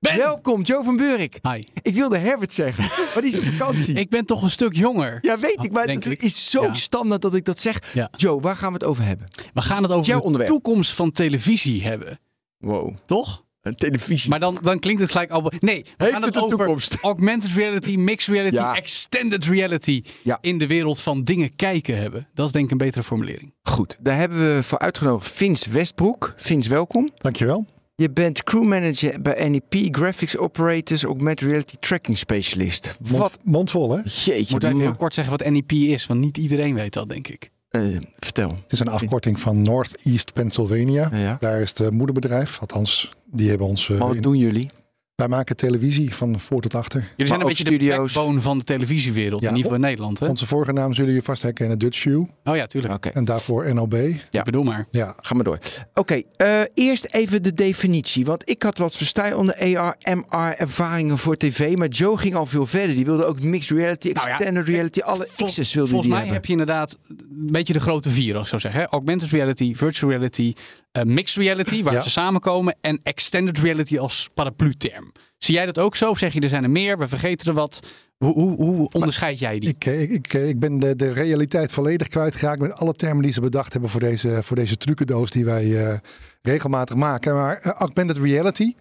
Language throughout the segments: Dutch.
Ben! Welkom, Joe van Buurik. Hi. Ik wilde Herbert zeggen, maar die is op vakantie. Ik ben toch een stuk jonger. Ja, weet ik, maar het ik. is zo Ja. standaard dat ik dat zeg. Ja. Joe, waar gaan we het over hebben? We gaan het over de onderwerp. toekomst van televisie hebben. Wow. Toch? Een televisie. Maar dan, dan klinkt het gelijk al. Nee, we Heeft gaan het het een over toekomst? augmented reality, mixed reality, Ja. extended reality. Ja. In de wereld van dingen kijken hebben. Dat is denk ik een betere formulering. Goed, daar hebben we voor uitgenodigd Vince Westbroek. Vince, welkom. Dankjewel. Je bent crewmanager bij NEP, Graphics Operators, Augmented Reality Tracking Specialist. Mond, Wat? mondvol, hè? Jeetje, Moet even heel kort zeggen wat NEP is, want niet iedereen weet dat, denk ik. Eh, vertel. Het is een afkorting van Northeast Pennsylvania. Ja. Daar is het moederbedrijf. Althans, die hebben ons... eh, Maar wat in- doen jullie? Wij maken televisie van voor tot achter. Jullie zijn een beetje studio's. de backbone van de televisiewereld. Ja, in ieder geval in Nederland, hè? Onze vorige naam zullen jullie vast herkennen, Dutch Shoe. Oh ja, tuurlijk. Oké, En daarvoor NOB. Ja. Ik bedoel maar. Ja, ga maar door. Oké, eh, eerst even de definitie. Want ik had wat verstaan onder AR, MR ervaringen voor tv. Maar Joe ging al veel verder. Die wilde ook mixed reality, Nou ja, extended reality, alle Vol- X's wilde Volgens mij hebben. heb je inderdaad een beetje de grote vier, als ik zo zeggen. Hè? Augmented reality, virtual reality, eh, mixed reality, waar Ja. ze samenkomen. En extended reality als paraplu-term. Zie jij dat ook zo? Of zeg je er zijn er meer, we vergeten er wat? Hoe, hoe, hoe onderscheid jij die? ik, eh, ik, ik, ik ben de, de realiteit volledig kwijtgeraakt met alle termen die ze bedacht hebben voor deze, voor deze trucendoos die wij eh, regelmatig maken. Maar eh, augmented reality,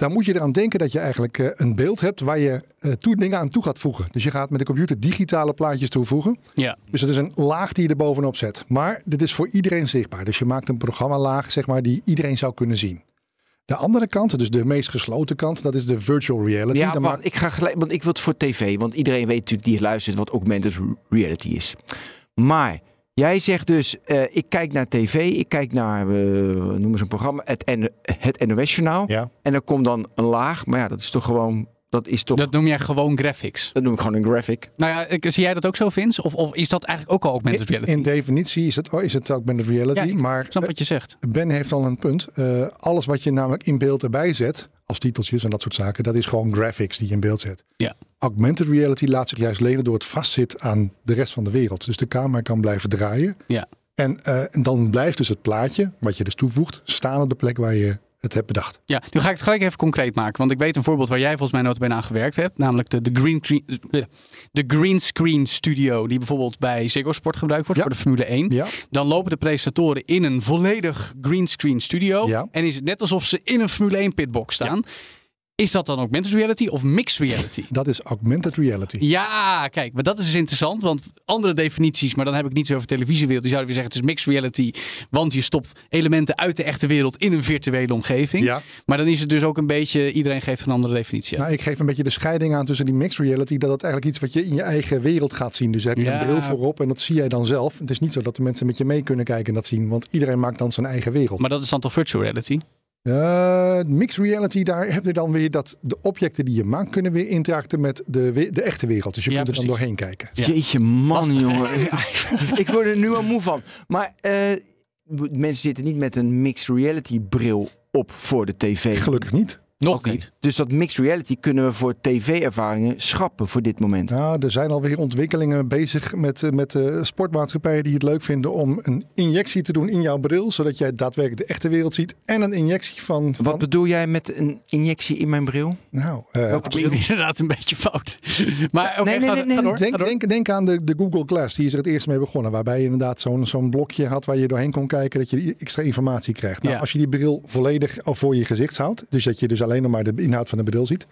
daar moet je eraan denken dat je eigenlijk eh, een beeld hebt waar je eh, toe, dingen aan toe gaat voegen. Dus je gaat met de computer digitale plaatjes toevoegen. Ja. Dus dat is een laag die je er bovenop zet. Maar dit is voor iedereen zichtbaar. Dus je maakt een programmalaag zeg maar, die iedereen zou kunnen zien. De andere kant, dus de meest gesloten kant, dat is de virtual reality. Ja, Dan maak- ik ga gelijk, want ik wil het voor tv. Want iedereen weet natuurlijk die luistert wat augmented reality is. Maar jij zegt dus, eh, ik kijk naar tv, ik kijk naar, eh noem eens een programma, het, N- het NOS-journaal. Ja. En er komt dan een laag, maar ja, dat is toch gewoon, dat is toch, Dat noem jij gewoon graphics. dat noem ik gewoon een graphic. Nou ja, ik- zie jij dat ook zo, Vince? Of, of is dat eigenlijk ook al augmented In, reality? in definitie is het, oh, is het augmented reality. Ja, ik maar snap wat je zegt. Ben heeft al een punt. Eh, alles wat je namelijk in beeld erbij zet, als titeltjes en dat soort zaken, dat is gewoon graphics die je in beeld zet. Ja. Augmented reality laat zich juist lenen door het vastzitten aan de rest van de wereld. Dus de camera kan blijven draaien. Ja. En, eh, en dan blijft dus het plaatje, wat je dus toevoegt, staan op de plek waar je het hebt bedacht. Ja, nu ga ik het gelijk even concreet maken. Want ik weet een voorbeeld waar jij volgens mij notabene aan gewerkt hebt. Namelijk de, de, green, screen- de green screen studio. Die bijvoorbeeld bij Ziggo Sport gebruikt wordt Ja. voor de Formule 1. Ja, Dan lopen de presentatoren in een volledig greenscreen studio. Ja. En is het net alsof ze in een Formule 1 pitbox staan. Is dat dan augmented reality of mixed reality? dat is augmented reality. Ja, kijk, maar dat is dus interessant. Want andere definities, maar dan heb ik niet zo over televisiewereld. Die zouden weer zeggen het is mixed reality. Want je stopt elementen uit de echte wereld in een virtuele omgeving. Ja. Maar dan is het dus ook een beetje, iedereen geeft een andere definitie. aan. Nou, ik geef een beetje de scheiding aan tussen die mixed reality. Dat het eigenlijk iets wat je in je eigen wereld gaat zien. Dus heb je Ja. een bril voorop en dat zie jij dan zelf. Het is niet zo dat de mensen met je mee kunnen kijken en dat zien. Want iedereen maakt dan zijn eigen wereld. Maar dat is dan toch virtual reality? Eh, mixed reality, daar heb je dan weer dat de objecten die je maakt kunnen weer interacten met de, de echte wereld. Dus je Ja, kunt er dan doorheen kijken. Ja. Jeetje man, jongen. Ik word er nu al moe van. Maar eh, mensen zitten niet met een mixed reality bril op voor de tv. Gelukkig niet. Nog niet. Dus dat mixed reality kunnen we voor tv-ervaringen schrappen voor dit moment. Nou, er zijn alweer ontwikkelingen bezig met, eh, met eh, sportmaatschappijen die het leuk vinden om een injectie te doen in jouw bril. Zodat jij daadwerkelijk de echte wereld ziet. En een injectie van... van Wat bedoel jij met een injectie in mijn bril? nou, eh, Welke Klinkt inderdaad een beetje fout. Maar oké, Nee, nee, nee, nee, door, Denk, denk, denk aan de, de Google Glass, die is er het eerst mee begonnen. Waarbij je inderdaad zo'n zo'n blokje had waar je doorheen kon kijken, dat je extra informatie krijgt. Nou, Ja. Als je die bril volledig al voor je gezicht houdt, dus dat je dus alleen nog maar de inhoud van de bril ziet.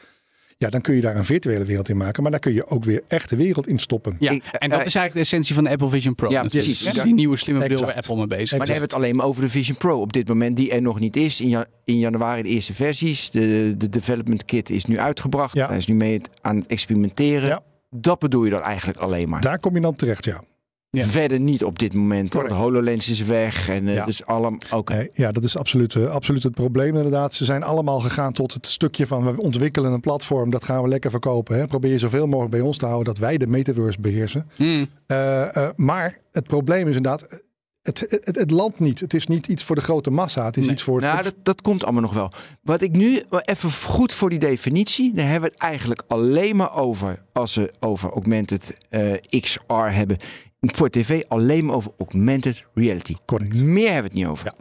Ja, dan kun je daar een virtuele wereld in maken. Maar daar kun je ook weer echte wereld in stoppen. Ja, en dat eh, is eigenlijk de essentie van de Apple Vision Pro. Ja, precies. Ja. Die nieuwe slimme bril Exact. waar Apple mee bezig is. Maar dan hebben we het alleen maar over de Vision Pro op dit moment, die er nog niet is. In, ja- in januari de eerste versies. De, de development kit is nu uitgebracht. Ja. Hij is nu mee aan het experimenteren. Ja. Dat bedoel je dan eigenlijk alleen maar. Daar kom je dan terecht, ja. Ja. Verder niet op dit moment. De. HoloLens is weg. En eh, Ja. dus allemaal... Oké. Nee, ja, dat is absoluut, eh, absoluut het probleem inderdaad. Ze zijn allemaal gegaan tot het stukje van we ontwikkelen een platform, dat gaan we lekker verkopen. Hè. Probeer je zoveel mogelijk bij ons te houden dat wij de metaverse beheersen. Hmm. Eh, eh, maar het probleem is inderdaad, het, het, het landt niet. Het is niet iets voor de grote massa. Het is Nee. iets voor... Nou, dat, dat komt allemaal nog wel. Wat ik nu even goed voor die definitie. Dan hebben we het eigenlijk alleen maar over. Als we over augmented eh, XR hebben. Voor tv alleen maar over augmented reality. Correct. Meer hebben we het niet over.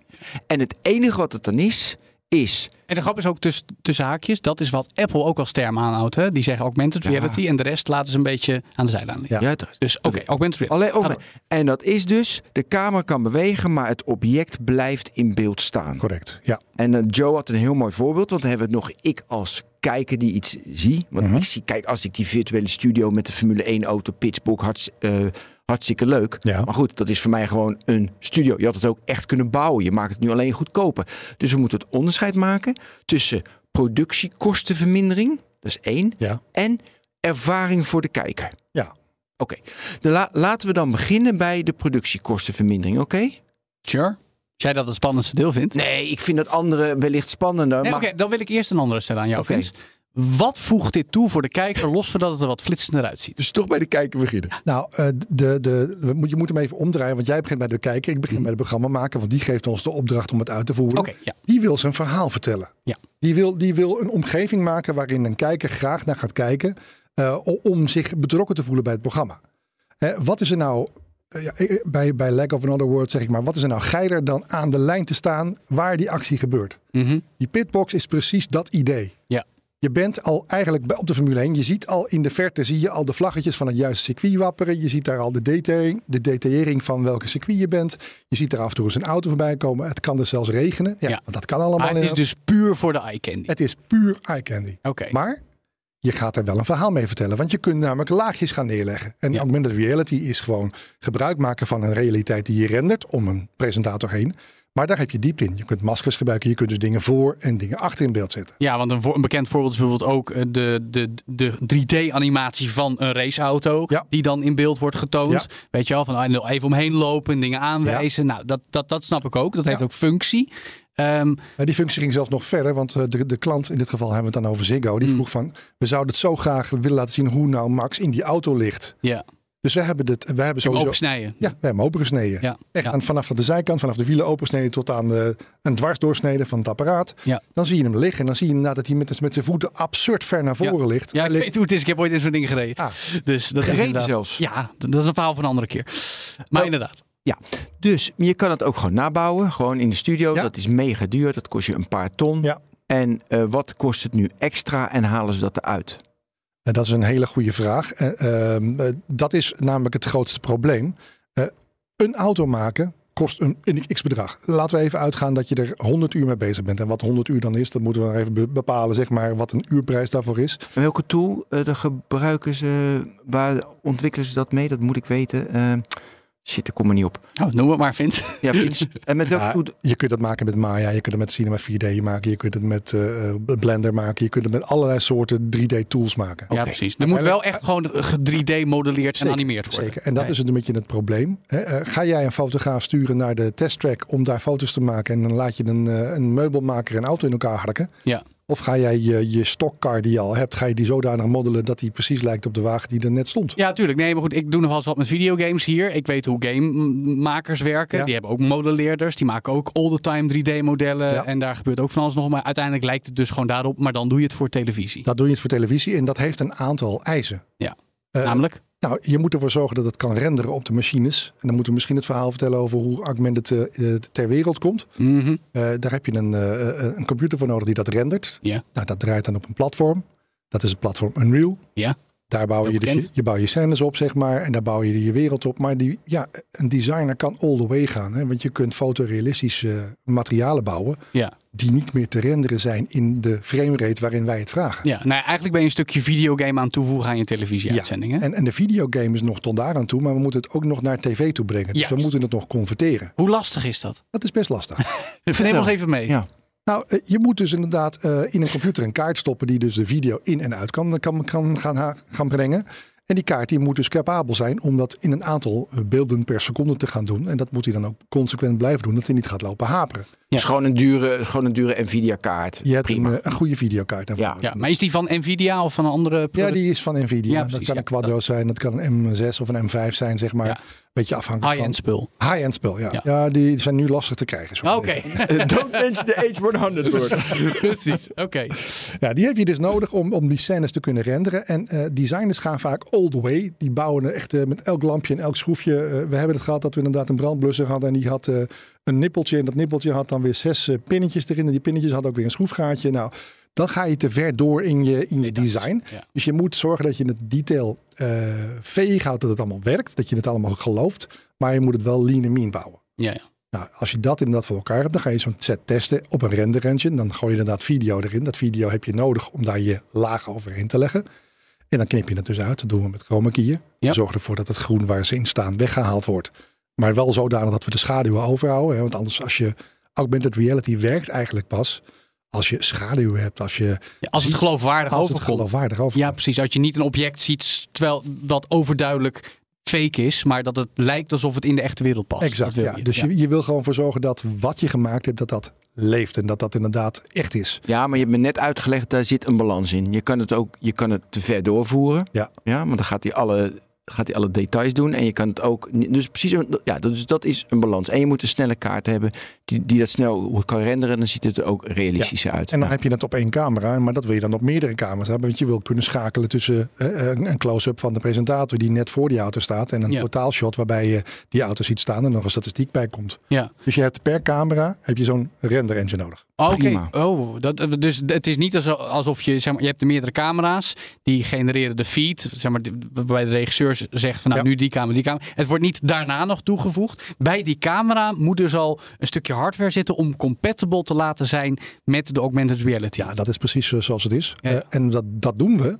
En het enige wat het dan is. Is. En de grap is ook tussen, tussen haakjes, dat is wat Apple ook als term aanhoudt. Hè? Die zeggen augmented Ja. reality en de rest laten ze een beetje aan de zijlijn liggen. Ja. Ja, Dus oké, augmented reality. Alleen augment- En dat is dus. De camera kan bewegen. Maar het object blijft in beeld staan. Correct, ja. En eh, Joe had een heel mooi voorbeeld. Want dan hebben we het nog ik als kijker die iets zie. Want Mhm. ik zie, kijk, als ik die virtuele studio met de Formule 1 auto pitchbook hartst, eh, hartstikke leuk. Ja. Maar goed, dat is voor mij gewoon een studio. Je had het ook echt kunnen bouwen. Je maakt het nu alleen goedkoper. Dus we moeten het onderscheid maken tussen productiekostenvermindering, dat is één, Ja. en ervaring voor de kijker. Ja. Oké, la- laten we dan beginnen bij de productiekostenvermindering, oké? Sure. Als jij dat het spannendste deel vindt. Nee, ik vind dat andere wellicht spannender. Nee, maar... Oké, dan wil ik eerst een andere stellen aan jou, Oké. Vince. Wat voegt dit toe voor de kijker, los van dat het er wat flitsender uitziet? Dus toch bij de kijker beginnen. Nou, eh, de, de, je moet hem even omdraaien, want jij begint bij de kijker. Ik begin bij de programmamaker, want die geeft ons de opdracht om het uit te voeren. Ja. Die wil zijn verhaal vertellen. Ja. Die, wil, die wil een omgeving maken waarin een kijker graag naar gaat kijken eh, om zich betrokken te voelen bij het programma. Eh, wat is er nou, ja, bij, bij lack of another word zeg ik maar, wat is er nou geiler dan aan de lijn te staan waar die actie gebeurt? Mhm. Die pitbox is precies dat idee. Ja. Je bent al eigenlijk op de Formule 1. Je ziet al in de verte zie je al de vlaggetjes van het juiste circuit wapperen. Je ziet daar al de detailering, de detaillering van welke circuit je bent. Je ziet er af en toe eens een auto voorbij komen. Het kan dus zelfs regenen. Ja, Ja. Want dat kan allemaal. Maar het is dus puur voor de eye candy. het is puur eye candy. Oké. Maar je gaat er wel een verhaal mee vertellen. Want je kunt namelijk laagjes gaan neerleggen. En Ja. augmented reality is gewoon gebruik maken van een realiteit die je rendert om een presentator heen. Maar daar heb je diepte in. Je kunt maskers gebruiken. Je kunt dus dingen voor en dingen achter in beeld zetten. Ja, want een, voor- een bekend voorbeeld is bijvoorbeeld ook eh, de, de, de 3D-animatie van een raceauto. Ja. Die dan in beeld wordt getoond. Ja. Weet je wel, van ah, even omheen lopen, dingen aanwijzen. Nou, dat, dat, dat snap ik ook. Dat heeft ook functie. Ehm, Maar die functie ging zelfs nog verder, want eh, de, de klant, in dit geval hebben we het dan over Ziggo, die Mm. vroeg van, we zouden het zo graag willen laten zien hoe nou Max in die auto ligt. ja, Dus we hebben, dit, we hebben sowieso... opensnijden. Ja, we hebben hem opengesneden. Ja, Echt ja. aan, vanaf de zijkant, vanaf de wielen opensneden tot aan de, een dwarsdoorsnede van het apparaat. Ja. Dan zie je hem liggen en dan zie je inderdaad dat hij met, met zijn voeten absurd ver naar voren ligt. Ja, ik ligt- weet hoe het is. Ik heb ooit in zo'n ding gereden. Ah, Dus dat Gereden inderdaad- zelfs? Ja, dat is een verhaal van een andere keer. Maar Oh. inderdaad. Dus je kan het ook gewoon nabouwen. Gewoon in de studio. Ja. Dat is mega duur. Dat kost je een paar ton. Ja. En eh, wat kost het nu extra en halen ze dat eruit? Dat is een hele goede vraag. Eh, ehm, eh, dat is namelijk het grootste probleem. Eh, een auto maken kost een, een x bedrag. Laten we even uitgaan dat je er 100 uur mee bezig bent. En wat 100 uur dan is, dat moeten we even be- bepalen, zeg maar, wat een uurprijs daarvoor is. En welke tool gebruiken ze? Waar ontwikkelen ze dat mee? Dat moet ik weten. Eh, shit, ik kom er niet op. Oh, noem het maar, Vince. Ja, Frits. en met welke Ja, tool? je kunt het maken met Maya, je kunt het met Cinema 4D maken, je kunt het met eh, Blender maken, je kunt het met allerlei soorten 3D tools maken. Ja, precies. Er moet wel echt gewoon 3D-modelleerd en Zeker, animeerd worden. Zeker. En dat Nee. is een beetje het probleem. Hè, eh, ga jij een fotograaf sturen naar de testtrack om daar foto's te maken en dan laat je een, eh, een meubelmaker een auto in elkaar harken? Ja. Of ga jij je, je die je al hebt, ga je die zodanig modellen dat die precies lijkt op de wagen die er net stond? Ja, tuurlijk. Nee, maar goed, ik doe nog wel eens wat met videogames hier. Ik weet hoe gamemakers werken. Ja. Die hebben ook modelleerders. Die maken ook all-the-time 3D-modellen. Ja. En daar gebeurt ook van alles nog. Maar uiteindelijk lijkt het dus gewoon daarop. Maar dan doe je het voor televisie. Dat doe je het voor televisie en dat heeft een aantal eisen. Ja. Eh, Namelijk? Nou, je moet ervoor zorgen dat het kan renderen op de machines. En dan moeten we misschien het verhaal vertellen over hoe augmented eh, eh, ter wereld komt. Mhm. Eh, daar heb je een, een computer voor nodig die dat rendert. Ja. Nou, dat draait dan op een platform. Dat is het platform Unreal. Ja. Daar bouw je, dus je, bouw je scènes op, zeg maar. En daar bouw je je wereld op. Maar die, ja, een designer kan all the way gaan. Hè? Want je kunt fotorealistische materialen bouwen. Ja. Die niet meer te renderen zijn in de framerate waarin wij het vragen. Ja, nou, eigenlijk ben je een stukje videogame aan het toevoegen aan je televisieuitzending. hè? En, en de videogame is nog tot daar aan toe. Maar we moeten het ook nog naar tv toe brengen. Dus we moeten het nog converteren. Hoe lastig is dat? Dat is best lastig. Neem ons even mee. Ja. Nou, eh, je moet dus inderdaad eh, in een computer een kaart stoppen die dus de video in en uit kan, kan, kan gaan, gaan brengen. En die kaart die moet dus capabel zijn om dat in een aantal eh, beelden per seconde te gaan doen. En dat moet hij dan ook consequent blijven doen, dat hij niet gaat lopen haperen. Dus gewoon een dure, gewoon een dure Nvidia-kaart. Je hebt Prima. een, een goede videokaart daarvoor. Ja. Ja, maar is die van Nvidia of van een andere Ja, product? die is van Nvidia. Ja, dat kan ja. een Quadro zijn, dat kan een M6 of een M5 zijn, zeg maar. Beetje afhankelijk High-end van... spul. High-end spul, ja. Ja. ja. die zijn nu lastig te krijgen. zo Oké, gezegd. Don't mention de H100 woord. precies. Oké. Ja, die heb je dus nodig om, om die scènes te kunnen renderen. En eh, designers gaan vaak all the way. Die bouwen echt eh, met elk lampje en elk schroefje. Eh, we hebben het gehad dat we inderdaad een brandblusser hadden. En die had eh, een nippeltje. En dat nippeltje had dan weer zes pinnetjes erin. En die pinnetjes hadden ook weer een schroefgaatje. Nou, dan ga je te ver door in je, in je design. ja. Dus je moet zorgen dat je het detail veeg houdt. Dat het allemaal werkt. Dat je het allemaal gelooft. Maar je moet het wel lean en mean bouwen. Ja, ja. Nou, als je dat inderdaad voor elkaar hebt, dan ga je zo'n set testen op een render engine. Dan gooi je inderdaad video erin. Dat video heb je nodig om daar je lagen overheen te leggen. En dan knip je het dus uit. Dat doen we met chroma keyën. Ja. Zorg ervoor dat het groen waar ze in staan weggehaald wordt. Maar wel zodanig dat we de schaduwen overhouden. Hè? Want anders als je augmented reality werkt eigenlijk pas als je schaduwen hebt. Als, je, Ja, als het geloofwaardig als het geloofwaardig overkomt. Ja, precies. Als je niet een object ziet terwijl dat overduidelijk fake is, maar dat het lijkt alsof het in de echte wereld past. Exact, ja. je. Dus Je, je wil gewoon voor zorgen dat wat je gemaakt hebt, dat dat leeft. En dat dat inderdaad echt is. Ja, maar je hebt me net uitgelegd, daar zit een balans in. Je kan het ook je kan het te ver doorvoeren. Ja. Ja, want dan gaat hij alle, gaat hij alle details doen. En je kan het ook. Dus precies, ja, dus dat is een balans. En je moet een snelle kaart hebben die, die dat snel kan renderen. Dan ziet het er ook realistischer uit. En dan Ja. heb je het op één camera, maar dat wil je dan op meerdere camera's hebben. Want je wil kunnen schakelen tussen eh, een een close-up van de presentator die net voor die auto staat. En een Ja. totaalshot waarbij je die auto ziet staan en nog een statistiek bij komt. Ja. Dus je hebt per camera heb je zo'n render engine nodig. Oké, Prima. oh, dat, dus het is niet alsof, je, zeg maar, je hebt de meerdere camera's, die genereren de feed, zeg maar, waarbij de regisseur zegt van nou, Ja. nu die camera, die camera. Het wordt niet daarna nog toegevoegd. Bij die camera moet dus al een stukje hardware zitten om compatible te laten zijn met de augmented reality. Ja, dat is precies eh, zoals het is. Ja. Eh, en dat, dat doen we.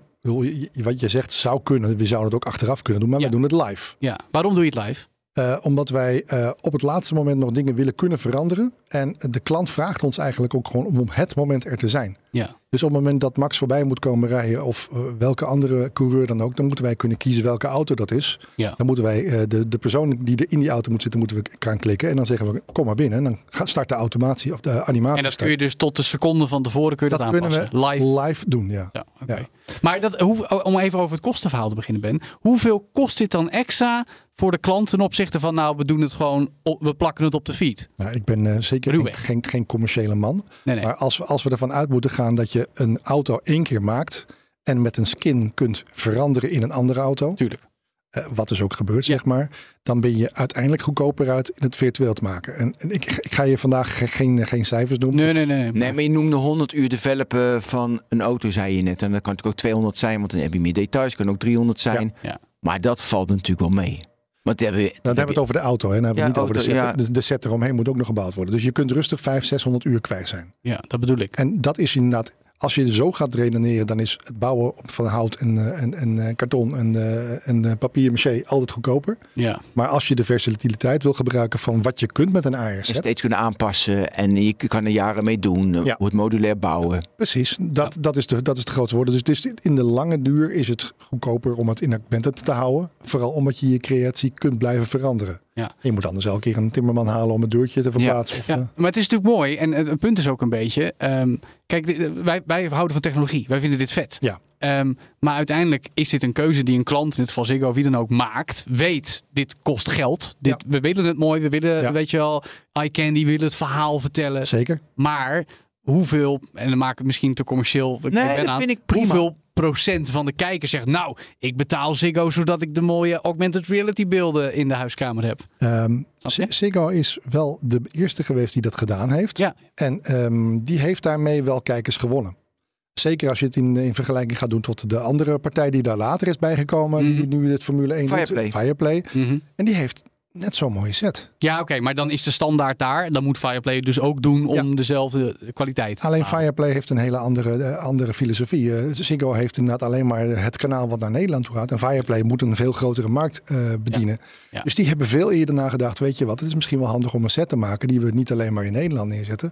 Wat je zegt zou kunnen, we zouden het ook achteraf kunnen doen, maar Ja. wij doen het live. Ja. Waarom doe je het live? Eh, omdat wij eh, op het laatste moment nog dingen willen kunnen veranderen. En de klant vraagt ons eigenlijk ook gewoon om op het moment er te zijn. Ja. Dus op het moment dat Max voorbij moet komen rijden of eh, welke andere coureur dan ook, dan moeten wij kunnen kiezen welke auto dat is. Ja. Dan moeten wij eh, de, de persoon die er in die auto moet zitten, moeten we gaan klikken. En dan zeggen we, kom maar binnen. En dan gaat start de automatie of de animatie. En dat start. kun je dus tot de seconde van tevoren kun je dat, dat kunnen we live. live doen, ja. Ja. Maar dat, hoe, om even over het kostenverhaal te beginnen, Ben. Hoeveel kost dit dan extra voor de klant ten opzichte van, nou, we doen het gewoon, op, we plakken het op de feed? Nou, ik ben eh, zeker geen, geen, geen commerciële man. Nee, nee. Maar als we, als we ervan uit moeten gaan dat je een auto één keer maakt en met een skin kunt veranderen in een andere auto, Tuurlijk. eh, wat dus ook gebeurt, Ja. zeg maar, dan ben je uiteindelijk goedkoper uit in het virtueel te maken. En, en ik, ik ga je vandaag ge- geen, geen cijfers noemen. Nee, nee, nee. nee. Nee, maar je noemde 100 uur developen van een auto, zei je net. En dan kan het ook 200 zijn, want dan heb je meer details. Kan ook 300 zijn. Ja. Maar dat valt natuurlijk wel mee. Want dan hebben we, Nou, dan hebben we het over de auto. Hè? Dan hebben we Ja, niet over de set. ja. De, de set eromheen moet ook nog gebouwd worden. Dus je kunt rustig 500, 600 uur kwijt zijn. Ja, dat bedoel ik. En dat is inderdaad, als je zo gaat redeneren, dan is het bouwen op- van hout en, eh, en, en eh, karton en, eh, en papier maché altijd goedkoper. Ja. Maar als je de versatiliteit wil gebruiken van wat je kunt met een AR en set, steeds kunnen aanpassen. En je kan er jaren mee doen. Ja. Hoe het modulair bouwen. precies, dat, dat, is de, dat is de grootste woord. Dus het is, in de lange duur is het goedkoper om het in augmented te houden. Vooral omdat je je creatie kunt blijven veranderen. Ja. Je moet anders elke keer een timmerman halen om het deurtje te verplaatsen. Of, Ja, eh, maar het is natuurlijk mooi. En het, punt is ook een beetje. ehm, kijk, wij, wij houden van technologie. Wij vinden dit vet. Ja. Ehm, maar uiteindelijk is dit een keuze die een klant, in het geval Ziggo, wie dan ook, maakt. Weet, dit kost geld. Dit, We willen het mooi. We willen, weet je wel, eye candy. We willen het verhaal vertellen. Zeker. Maar hoeveel, en dan maak ik het misschien te commercieel. ik Nee, ben dat aan, vind ik prima. Hoeveel procent van de kijkers zegt, nou, ik betaal Ziggo zodat ik de mooie augmented reality beelden in de huiskamer heb. Ehm? Z- Ziggo is wel de eerste geweest die dat gedaan heeft. Ja. En ehm, die heeft daarmee wel kijkers gewonnen. Zeker als je het in, in vergelijking gaat doen tot de andere partij die daar later is bijgekomen. Die nu het Formule 1 Fireplay. doet. Fireplay. Mhm. En die heeft net zo'n mooie set. Ja, oké, maar dan is de standaard daar. Dan moet Fireplay dus ook doen om dezelfde kwaliteit. te Alleen. Fireplay heeft een hele andere, eh, andere filosofie. Ziggo heeft inderdaad alleen maar het kanaal wat naar Nederland toe gaat. En Fireplay moet een veel grotere markt eh, bedienen. Ja. Dus die hebben veel eerder nagedacht. Weet je wat, het is misschien wel handig om een set te maken die we niet alleen maar in Nederland neerzetten.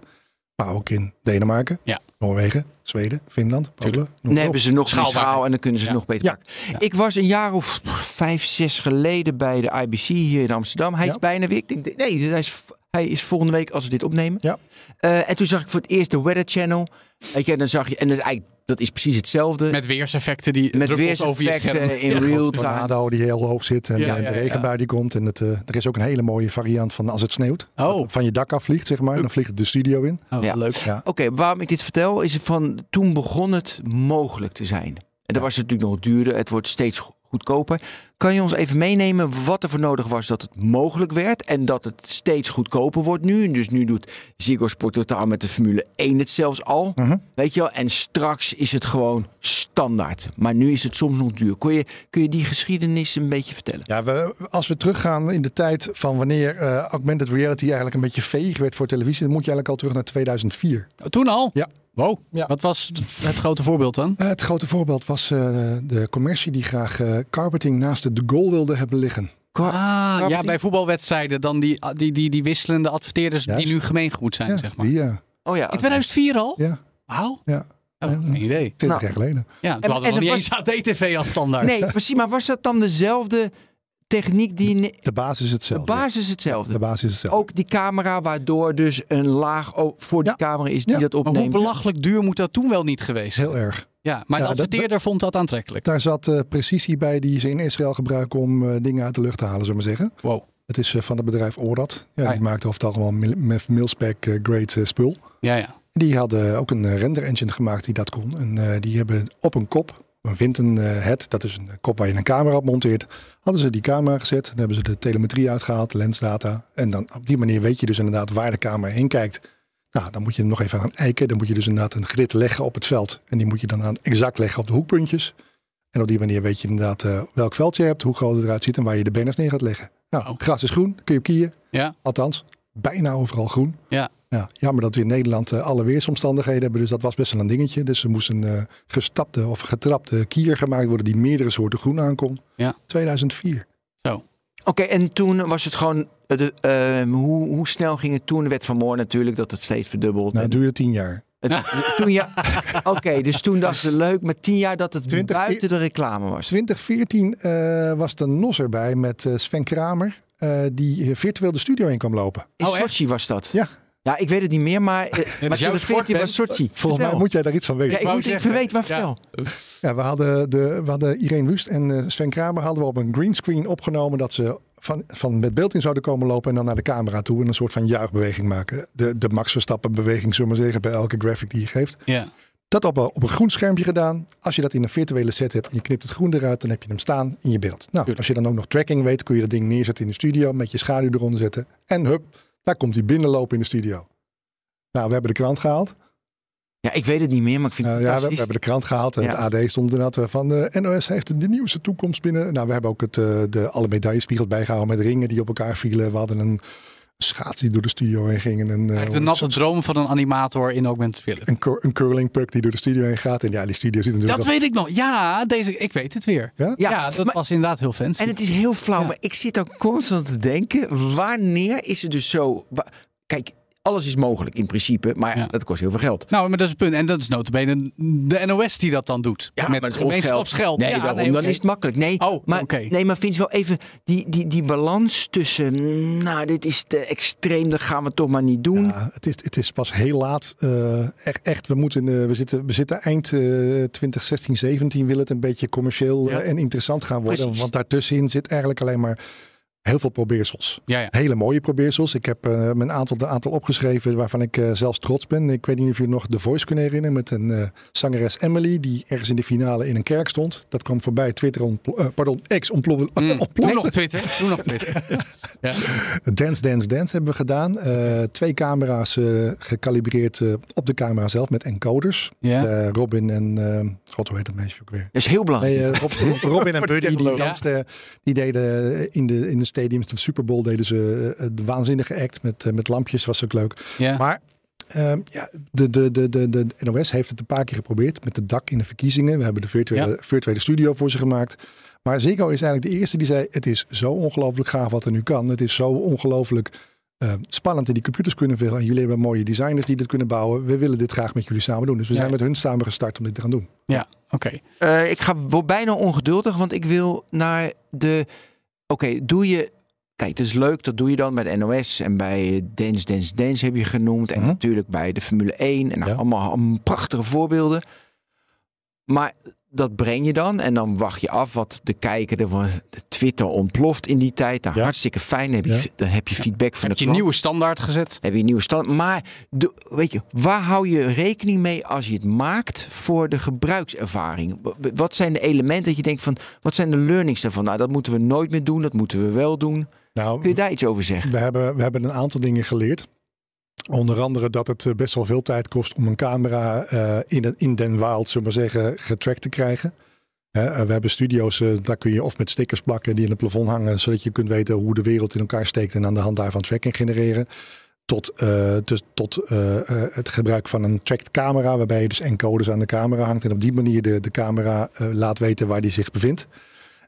Maar ook in Denemarken, Ja. Noorwegen, Zweden, Finland, Polen. Dan hebben ze nog schaal en dan kunnen ze Ja. het nog beter Ja. pakken. Ik was een jaar of vijf, zes geleden bij de IBC hier in Amsterdam. Hij is bijna weer. Ik denk, nee, hij is, hij is volgende week als we dit opnemen. Ja. Eh, en toen zag ik voor het eerst de Weather Channel. Weet je, en dan zag je, en dat is eigenlijk, dat is precies hetzelfde. Met weerseffecten die Met druppels over je weerseffecten in Ja. real time. tornado die heel hoog zit en Ja, ja, de ja. regenbui die komt. En het, eh, er is ook een hele mooie variant van als het sneeuwt. Oh. Dat van je dak afvliegt, zeg maar. Dan vliegt het de studio in. Oh, Ja. leuk. Ja. Oké, waarom ik dit vertel is van toen begon het mogelijk te zijn. En dan was het natuurlijk nog duurder. Het wordt steeds goedkoper. Kan je ons even meenemen wat er voor nodig was dat het mogelijk werd en dat het steeds goedkoper wordt nu? Dus nu doet Ziggo Sport Totaal met de Formule 1 het zelfs al. Mhm. Weet je wel? En straks is het gewoon standaard. Maar nu is het soms nog duur. Kun je, kun je die geschiedenis een beetje vertellen? Ja, we, als we teruggaan in de tijd van wanneer eh, augmented reality eigenlijk een beetje veeg werd voor televisie, dan moet je eigenlijk al terug naar 2004. Oh, Toen al? Ja. Wow. Ja. Wat was het, grote voorbeeld dan? Eh, het grote voorbeeld was eh, de commercie die graag eh, carpeting naast de, de goal wilde hebben liggen. Ah, ja, bij voetbalwedstrijden dan die, die, die, die wisselende adverteerders die nu gemeengoed zijn, Ja, zeg maar. die. Oh ja. In 2004 al? ja, Wauw. ja. Oh, geen idee. 20 Nou. jaar geleden. Ja, toen En- hadden we nog niet eens HD-TV als standaard. Nee, precies. Maar was dat dan dezelfde techniek die... De basis is De hetzelfde. basis hetzelfde. De basis is hetzelfde. Ook die camera, waardoor dus een laag voor die Ja. camera is die Ja. dat Maar hoe opneemt. belachelijk duur moet dat toen wel niet geweest zijn? Heel erg. Ja, maar de dat- adverteerder vond dat aantrekkelijk. Daar zat eh, precisie bij die ze in Israël gebruiken om eh, dingen uit de lucht te halen, zullen we maar zeggen. Wow. Het is eh, van het bedrijf Orad. Ja, Ah, die maakt over het algemeen met milspec great eh, spul. Ja, ja. Die hadden ook een render engine gemaakt die dat kon. En eh, die hebben op een kop, een Vinton eh, head, dat is een kop waar je een camera op monteert, hadden ze die camera gezet. Dan hebben ze de telemetrie uitgehaald, lensdata. En dan op die manier weet je dus inderdaad waar de camera heen kijkt. Nou, dan moet je hem nog even aan eiken. Dan moet je dus inderdaad een grid leggen op het veld. En die moet je dan aan exact leggen op de hoekpuntjes. En op die manier weet je inderdaad eh, welk veld je hebt, hoe groot het eruit ziet en waar je de banners neer gaat leggen. Nou, Oh. gras is groen, kun je op kiezen. Ja, Althans, bijna overal groen. ja. Ja, jammer dat we in Nederland eh, alle weersomstandigheden hebben. Dus dat was best wel een dingetje. Dus er moest een eh, gestapte of getrapte kier gemaakt worden die meerdere soorten groen aankon. Ja. 2004. Zo. Oké, en toen was het gewoon... eh, De, eh, hoe, hoe snel ging het toen? De wet van Moore natuurlijk, dat het steeds verdubbeld. Nou, het duurde tien jaar. het- toen ja, Oké, dus toen dachten ze leuk, maar tien jaar dat het 20, buiten de reclame was. 2014 eh, was een NOS erbij met eh, Sven Kramer. eh, die virtueel de studio in kwam lopen. In Oh? Sochi was dat. Ja. Ja, ik weet het niet meer, maar... eh, maar jouw 2014 sport, was Sochi. Volgens mij moet jij daar iets van weten. Ja, ik moet iets weten, maar ja. vertel. Ja, we hadden, de, we hadden Irene Wust en eh, Sven Kramer hadden we op een greenscreen opgenomen dat ze van, van met beeld in zouden komen lopen en dan naar de camera toe en een soort van juichbeweging maken. De, de Max Verstappen beweging, zullen we maar zeggen, bij elke graphic die je geeft. Ja. Dat op een, op een groen schermpje gedaan. Als je dat in een virtuele set hebt en je knipt het groen eruit, dan heb je hem staan in je beeld. Nou, als je dan ook nog tracking weet, kun je dat ding neerzetten in de studio met je schaduw eronder zetten. En hup, daar komt hij binnenlopen in de studio. Nou, we hebben de krant gehaald. Ja, ik weet het niet meer, maar ik vind het Nou ja, we, hebben de krant gehaald. En Ja. Het AD stond inderdaad eh, van de NOS heeft de nieuwste toekomst binnen. Nou, we hebben ook het, eh, de, alle medaillespiegels bijgehouden met ringen die op elkaar vielen. We hadden een schaats die door de studio heen ging. En een, eh, de natte droom van een animator in augmented reality. een, cur- een curling puck die door de studio heen gaat. En ja, die studio zit natuurlijk Dat weet ik nog. Ja, deze, ik weet het weer. Ja? Ja, Ja, dat maar- was inderdaad heel fancy. En het is heel flauw, Ja. maar ik zit ook constant te denken: wanneer is het dus zo? Kijk, alles is mogelijk in principe, maar Ja. dat kost heel veel geld. Nou, maar dat is het punt. En dat is notabene de NOS die dat dan doet. Ja, met maar het gemeenschapsgeld. Nee, Ja, daarom, nee, dan oké. is het makkelijk. Nee, Oh, maar, oké. nee, maar vind je wel even die, die, die balans tussen, nou, dit is te extreem, dat gaan we toch maar niet doen. Ja, het, is, het is pas heel laat. Eh, echt, echt, we, moeten, eh, we, zitten, we zitten eind eh 2016, 17 wil het een beetje commercieel Ja. eh, en interessant gaan worden. Precies. Want daartussenin zit eigenlijk alleen maar heel veel probeersels. Ja, ja. Hele mooie probeersels. Ik heb eh, mijn aantal, de aantal opgeschreven waarvan ik eh, zelfs trots ben. Ik weet niet of jullie nog The Voice kunnen herinneren met een eh, zangeres Emily die ergens in de finale in een kerk stond. Dat kwam voorbij. Twitter, eh, pardon, ex ontplofte. Mm. Doe nog. Twitter. Doe nog Twitter. ja. Dance, Dance, Dance hebben we gedaan. Eh, twee camera's eh gecalibreerd eh, op de camera zelf met encoders. Ja. Eh, Robin en, god hoe heet dat meisje ook weer? Dat is heel belangrijk. Nee, Rob- Rob- Robin en Buddy, die Ja. dansten, die deden in de, in de stadiums, de Super Bowl deden ze eh, de waanzinnige act met, eh, met lampjes, was ook leuk. ja. Maar ehm, ja, de, de, de, de, de NOS heeft het een paar keer geprobeerd met het dak in de verkiezingen. We hebben de virtuele, Ja. virtuele studio voor ze gemaakt. Maar Ziggo is eigenlijk de eerste die zei, het is zo ongelooflijk gaaf wat er nu kan. Het is zo ongelooflijk eh, spannend in die computers kunnen vullen. En jullie hebben mooie designers die dit kunnen bouwen. We willen dit graag met jullie samen doen. Dus we Ja. zijn met hun samen gestart om dit te gaan doen. Ja, oké. Eh, ik ga, word bijna ongeduldig, want ik wil naar de... Oké, doe je... Kijk, het is leuk, dat doe je dan bij de NOS en bij Dance, Dance, Dance heb je genoemd. En Mhm. natuurlijk bij de Formule 1. En nou, Ja. allemaal, allemaal prachtige voorbeelden. Maar dat breng je dan en dan wacht je af wat de kijker ervan... De Twitter ontploft in die tijd. Nou, Ja. hartstikke fijn. Dan heb je, Ja. dan heb je feedback van Heb de je klant. nieuwe standaard gezet? Heb je een nieuwe stand. Maar de, weet je, waar hou je rekening mee als je het maakt voor de gebruikservaring? Wat zijn de elementen dat je denkt van, wat zijn de learnings daarvan? Nou, dat moeten we nooit meer doen, dat moeten we wel doen. Nou, Kun je daar iets over zeggen? We hebben, we hebben een aantal dingen geleerd. Onder andere dat het eh, best wel veel tijd kost om een camera eh, in, in den wild, zullen we maar zeggen, getracked te krijgen. Eh, we hebben studio's, daar kun je of met stickers plakken die in het plafond hangen, zodat je kunt weten hoe de wereld in elkaar steekt en aan de hand daarvan tracking genereren. Tot, dus, tot het gebruik van een tracked camera, waarbij je dus encoders aan de camera hangt en op die manier de, de camera laat weten waar die zich bevindt.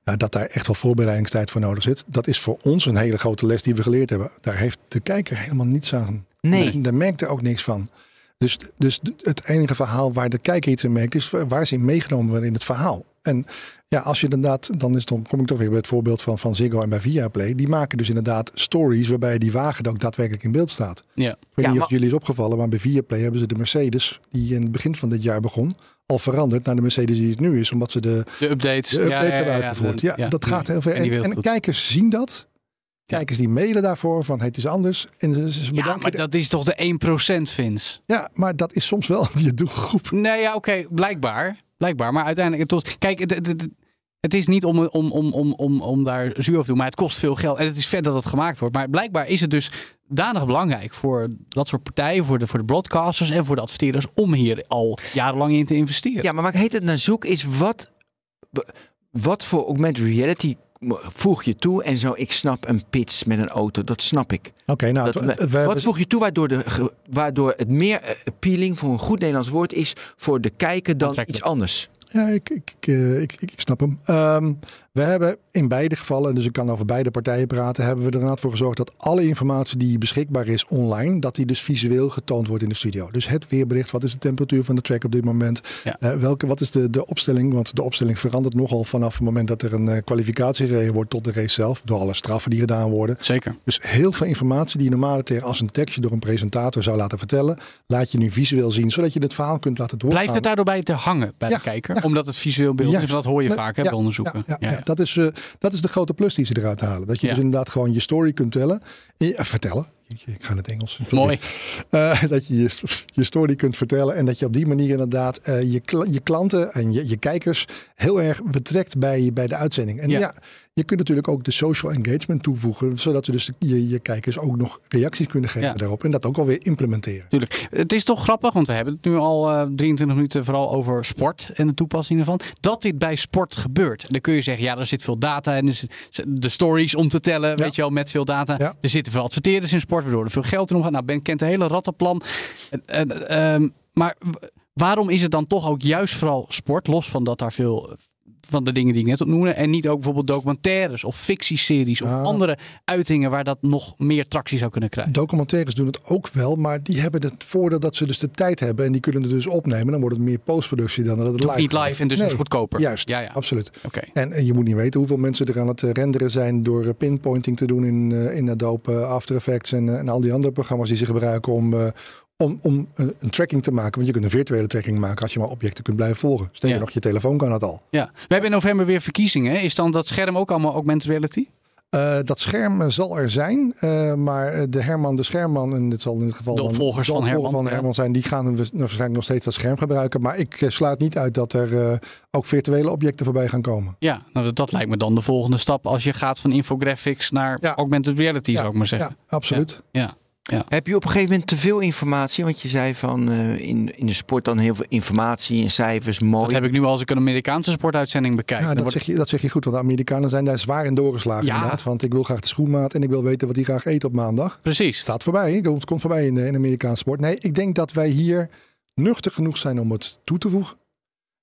Nou, dat daar echt wel voorbereidingstijd voor nodig zit. Dat is voor ons een hele grote les die we geleerd hebben. Daar heeft de kijker helemaal niets aan. Nee. Daar, daar merkt er ook niks van. Dus, dus het enige verhaal waar de kijker iets in merkt, is waar ze in meegenomen worden in het verhaal. En ja, als je inderdaad, dan, is, dan kom ik toch weer bij het voorbeeld van, van Ziggo en bij Viaplay. Die maken dus inderdaad stories waarbij die wagen ook daadwerkelijk in beeld staat. Ja. Ik weet Ja, niet of jullie is opgevallen, maar bij Viaplay hebben ze de Mercedes, die in het begin van dit jaar begon, al veranderd naar de Mercedes die het nu is. Omdat ze de, De updates. de updates hebben uitgevoerd. Ja, dat gaat heel ver. en kijkers zien dat. Kijkers die mailen daarvoor van het is anders. En ze, ze Ja, bedanken. maar de- dat is toch de 1% Vince? ja, maar dat is soms wel je doelgroep. Nee, ja, oké, blijkbaar. Blijkbaar, maar uiteindelijk... Tot, kijk, het, het, het- het is niet om, om, om, om, om, om daar zuur over te doen, maar het kost veel geld. En het is vet dat het gemaakt wordt. Maar blijkbaar is het dus danig belangrijk voor dat soort partijen, voor de, voor de broadcasters en voor de adverteerders, om hier al jarenlang in te investeren. Ja, maar ik heet het naar zoek is wat, wat voor augmented reality voeg je toe en zo. Ik snap een pitch met een auto, dat snap ik. Oké, nou, Dat het- we- het- we wat voeg je toe waardoor, de, waardoor het meer eh, appealing voor een goed Nederlands woord is voor de kijker dan iets anders? Ja, ik, ik, ik, eh, ik, ik, ik snap hem. We hebben in beide gevallen, dus ik kan over beide partijen praten, hebben we er inderdaad voor gezorgd dat alle informatie die beschikbaar is online, dat die dus visueel getoond wordt in de studio. Dus het weerbericht, wat is de temperatuur van de track op dit moment? Ja. Eh, welke, wat is de, de opstelling? Want de opstelling verandert nogal vanaf het moment dat er een eh, kwalificatie gereden wordt tot de race zelf, door alle straffen die gedaan worden. Zeker. Dus heel veel informatie die je normaal tegen als een tekstje door een presentator zou laten vertellen, laat je nu visueel zien, zodat je het verhaal kunt laten doorgaan. Blijft het daardoor bij te hangen bij Ja, de kijker? ja. Omdat het visueel beeld is. Dat hoor je vaak hè, bij onderzoeken. Ja. Dat, is, eh, dat is de grote plus die ze eruit halen. Dat je Ja. dus inderdaad gewoon je story kunt tellen. Eh, vertellen. Ik ga in het Engels. Sorry. Mooi. Eh, dat je, je je story kunt vertellen. En dat je op die manier inderdaad je, je klanten en je, je kijkers heel erg betrekt bij, bij de uitzending. En Ja. ja. Je kunt natuurlijk ook de social engagement toevoegen. Zodat ze dus de- je, je kijkers ook nog reacties kunnen geven Ja. daarop. En dat ook alweer implementeren. Tuurlijk. Het is toch grappig, want we hebben het nu al eh, 23 minuten vooral over sport en de toepassing ervan. Dat dit bij sport gebeurt. En dan kun je zeggen, ja, er zit veel data en de stories om te tellen, weet je wel, met veel data. Ja. Er zitten veel adverteerders in sport, waardoor er veel geld in omgaat. Nou, Ben kent de hele rattenplan. En, en, ehm, maar waarom is het dan toch ook juist vooral sport, los van dat daar veel van de dingen die ik net opnoemde. En niet ook bijvoorbeeld documentaires of fictieseries of andere uitingen waar dat nog meer tractie zou kunnen krijgen. Documentaires doen het ook wel, maar die hebben het voordeel dat ze dus de tijd hebben en die kunnen het dus opnemen. Dan wordt het meer postproductie dan dat het live niet live gaat. en dus Nee, goedkoper. Juist, Ja, ja. absoluut. Oké. En, en je moet niet weten hoeveel mensen er aan het eh, renderen zijn door eh, pinpointing te doen in, eh, in Adobe After Effects en, en al die andere programma's die ze gebruiken om, om, om een, een tracking te maken. Want je kunt een virtuele tracking maken als je maar objecten kunt blijven volgen. Sterker Ja. nog, je telefoon kan het al. Ja, we hebben in november weer verkiezingen. Is dan dat scherm ook allemaal augmented reality? Eh, dat scherm eh, zal er zijn, eh, maar eh, de Herman de Schermman, en dit zal in dit geval De dan opvolgers de van Herman, van. Herman zijn, die gaan waarschijnlijk nog steeds dat scherm gebruiken. Maar ik eh, sluit niet uit dat er eh, ook virtuele objecten voorbij gaan komen. Ja, nou, dat- dat lijkt me dan de volgende stap als je gaat van infographics naar Ja. augmented reality, zou ik maar zeggen. Ja, absoluut. Ja. Heb je op een gegeven moment te veel informatie? Want je zei van eh, in, in de sport dan heel veel informatie en cijfers, mooi. Dat heb ik nu al als ik een Amerikaanse sportuitzending bekijk. Ja, dat, wordt- zeg je, dat zeg je goed, want de Amerikanen zijn daar zwaar in doorgeslagen Ja. inderdaad. Want ik wil graag de schoenmaat en ik wil weten wat hij graag eet op maandag. Precies. staat voorbij, hè? het komt voorbij in de, in de Amerikaanse sport. Nee, ik denk dat wij hier nuchter genoeg zijn om het toe te voegen.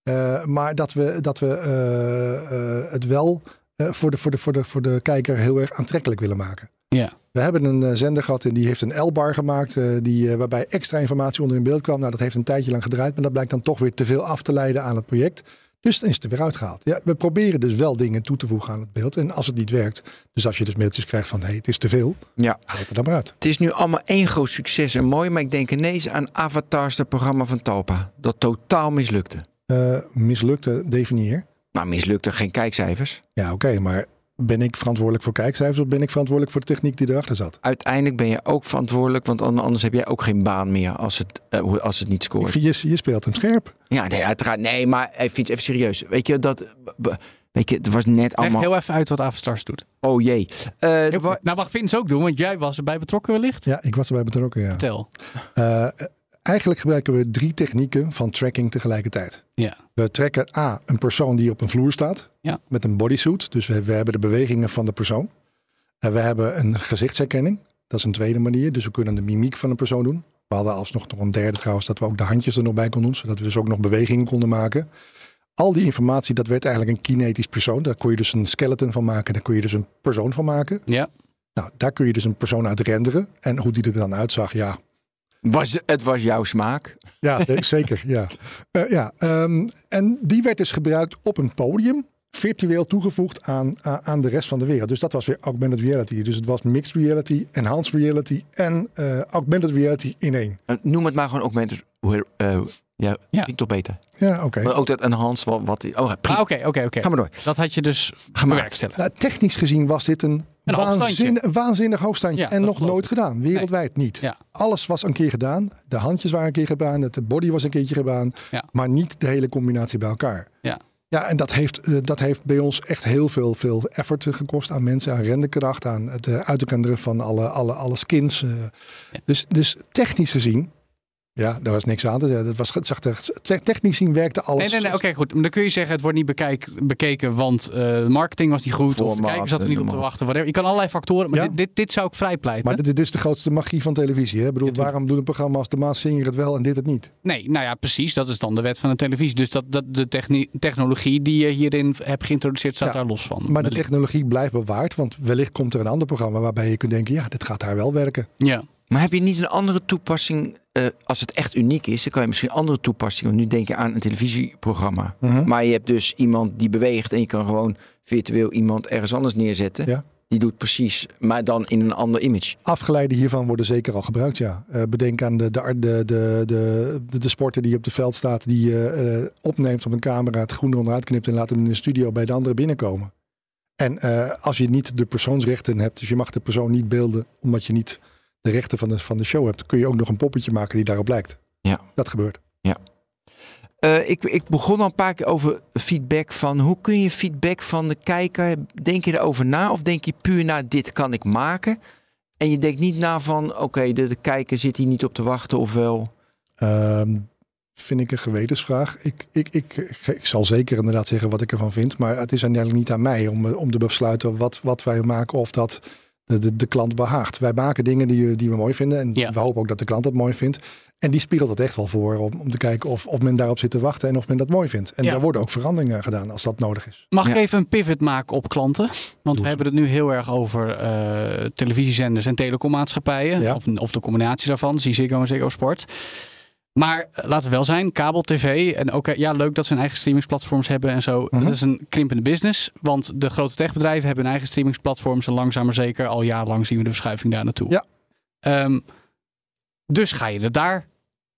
Eh, maar dat we, dat we eh, eh, het wel eh, voor, de, voor, de, voor, de, voor de kijker heel erg aantrekkelijk willen maken. Ja. We hebben een eh, zender gehad en die heeft een L-bar gemaakt. eh, die, eh, waarbij extra informatie onder in beeld kwam. Nou, dat heeft een tijdje lang gedraaid. Maar dat blijkt dan toch weer te veel af te leiden aan het project. Dus dan is het er weer uitgehaald. Ja, we proberen dus wel dingen toe te voegen aan het beeld. En als het niet werkt, dus als je dus mailtjes krijgt van... hé, hey, het is te veel, Ja. haal het er dan maar uit. Het is nu allemaal één groot succes en mooi, maar ik denk ineens aan Avatars, het programma van Talpa. Dat totaal mislukte. Mislukte definieer. Nou, mislukte geen kijkcijfers. Ja, oké, maar ben ik verantwoordelijk voor kijkcijfers... of ben ik verantwoordelijk voor de techniek die erachter zat? Uiteindelijk ben je ook verantwoordelijk, want an- anders heb jij ook geen baan meer als het, eh, als het niet scoort. je, je speelt hem scherp. Ja, nee, uiteraard. Nee, maar vind het even serieus. Weet je, dat, weet je, het was net Leg allemaal... heel even uit wat Avastars doet. Oh jee. Eh, nou, mag Vince ook doen, want jij was erbij betrokken wellicht. Ja, ik was erbij betrokken, ja. Vertel. Eh, eigenlijk gebruiken we drie technieken van tracking tegelijkertijd. Ja. We trekken A, een persoon die op een vloer staat Ja. met een bodysuit. Dus we, we hebben de bewegingen van de persoon. En we hebben een gezichtsherkenning. Dat is een tweede manier. Dus we kunnen de mimiek van een persoon doen. We hadden alsnog nog een derde trouwens, dat we ook de handjes er nog bij konden doen. Zodat we dus ook nog bewegingen konden maken. Al die informatie, dat werd eigenlijk een kinetisch persoon. Daar kon je dus een skeleton van maken. Daar kon je dus een persoon van maken. Ja. Nou, daar kun je dus een persoon uit renderen. En hoe die er dan uitzag, ja, was, het was jouw smaak. Ja, zeker. Ja. Eh, ja, ehm, en die werd dus gebruikt op een podium, virtueel toegevoegd aan, aan de rest van de wereld. Dus dat was weer augmented reality. Dus het was mixed reality, enhanced reality en eh, augmented reality in één. Eh, Noem het maar gewoon augmented. eh, ja, Ja. klinkt toch beter. Ja, oké. Maar ook dat enhanced, wat... wat oh, prima. Ah, Oké, oké, oké. Ga maar door. Dat had je dus Gemaakt. Nou, technisch gezien was dit een, Een waanzin, waanzinnig hoogstandje. Ja, en nog nooit gedaan. Wereldwijd niet. Ja. Alles was een keer gedaan. De handjes waren een keer gedaan. De body was een keertje gedaan. Ja. Maar niet de hele combinatie bij elkaar. Ja. Ja, en dat heeft, eh, dat heeft bij ons echt heel veel, veel effort eh, gekost aan mensen, aan renderkracht, aan het eh, uitrenderen van alle, alle, alle skins. Dus, dus technisch gezien, ja, daar was niks aan te zeggen. Dat was, het zag er, te- technisch gezien werkte alles. Nee, nee, nee. Oké, goed. Maar dan kun je zeggen, het wordt niet bekijk, bekeken, want eh, marketing was niet goed. Of de Format, kijker zat er niet op te wachten. Whatever. Je kan allerlei factoren, maar Ja. dit, dit, dit zou ik vrij pleiten. Maar dit, dit is de grootste magie van televisie. Hè? Ik bedoel, Ja, waarom doen een programma als de Maas Singer het wel en dit het niet? Nee, nou ja, precies. Dat is dan de wet van de televisie. Dus dat, dat de techni- technologie die je hierin hebt geïntroduceerd, staat Ja, daar los van. Maar de technologie blijft bewaard, want wellicht komt er een ander programma waarbij je kunt denken, ja, dit gaat daar wel werken. Ja. Maar heb je niet een andere toepassing, eh, als het echt uniek is, dan kan je misschien een andere toepassing. Want nu denk je aan een televisieprogramma. Mhm. Maar je hebt dus iemand die beweegt en je kan gewoon virtueel iemand ergens anders neerzetten. Ja. Die doet precies, maar dan in een ander image. Afgeleiden hiervan worden zeker al gebruikt, ja. Eh, bedenk aan de, de, de, de, de, de sporter die op het veld staat, die je eh, opneemt op een camera, het groen onderuit knipt en laat hem in de studio bij de anderen binnenkomen. En als je niet de persoonsrechten hebt, dus je mag de persoon niet beelden omdat je niet de rechten van de, van de show hebt, kun je ook nog een poppetje maken die daarop lijkt. Ja. Dat gebeurt. Eh, ik, ik begon al een paar keer over feedback van hoe kun je feedback van de kijker, denk je erover na of denk je puur na dit kan ik maken? En je denkt niet na van oké, de, de kijker zit hier niet op te wachten of wel. Ehm, vind ik een gewetensvraag. Ik, ik, ik, ik, zal zeker inderdaad zeggen wat ik ervan vind. Maar het is uiteindelijk niet aan mij om, om te besluiten wat, wat wij maken of dat de, de, de klant behaagt. Wij maken dingen die, die we mooi vinden. En Ja. we hopen ook dat de klant dat mooi vindt. En die spiegelt het echt wel voor om, om te kijken of, of men daarop zit te wachten en of men dat mooi vindt. En Ja. daar worden ook veranderingen gedaan als dat nodig is. Mag ik even een pivot maken op klanten? Want we hebben het nu heel erg over eh, televisiezenders en telecommaatschappijen. Ja. Of, of de combinatie daarvan, zie Ziggo en Ziggo Sport. Maar eh, laten we wel zijn, kabel tv. En ook eh, ja, leuk dat ze hun eigen streamingsplatforms hebben en zo. Mhm. Dat is een krimpende business. Want de grote techbedrijven hebben hun eigen streamingsplatforms. En langzaam maar zeker, al jarenlang zien we de verschuiving daar naartoe. Ja. Ehm, dus ga je het daar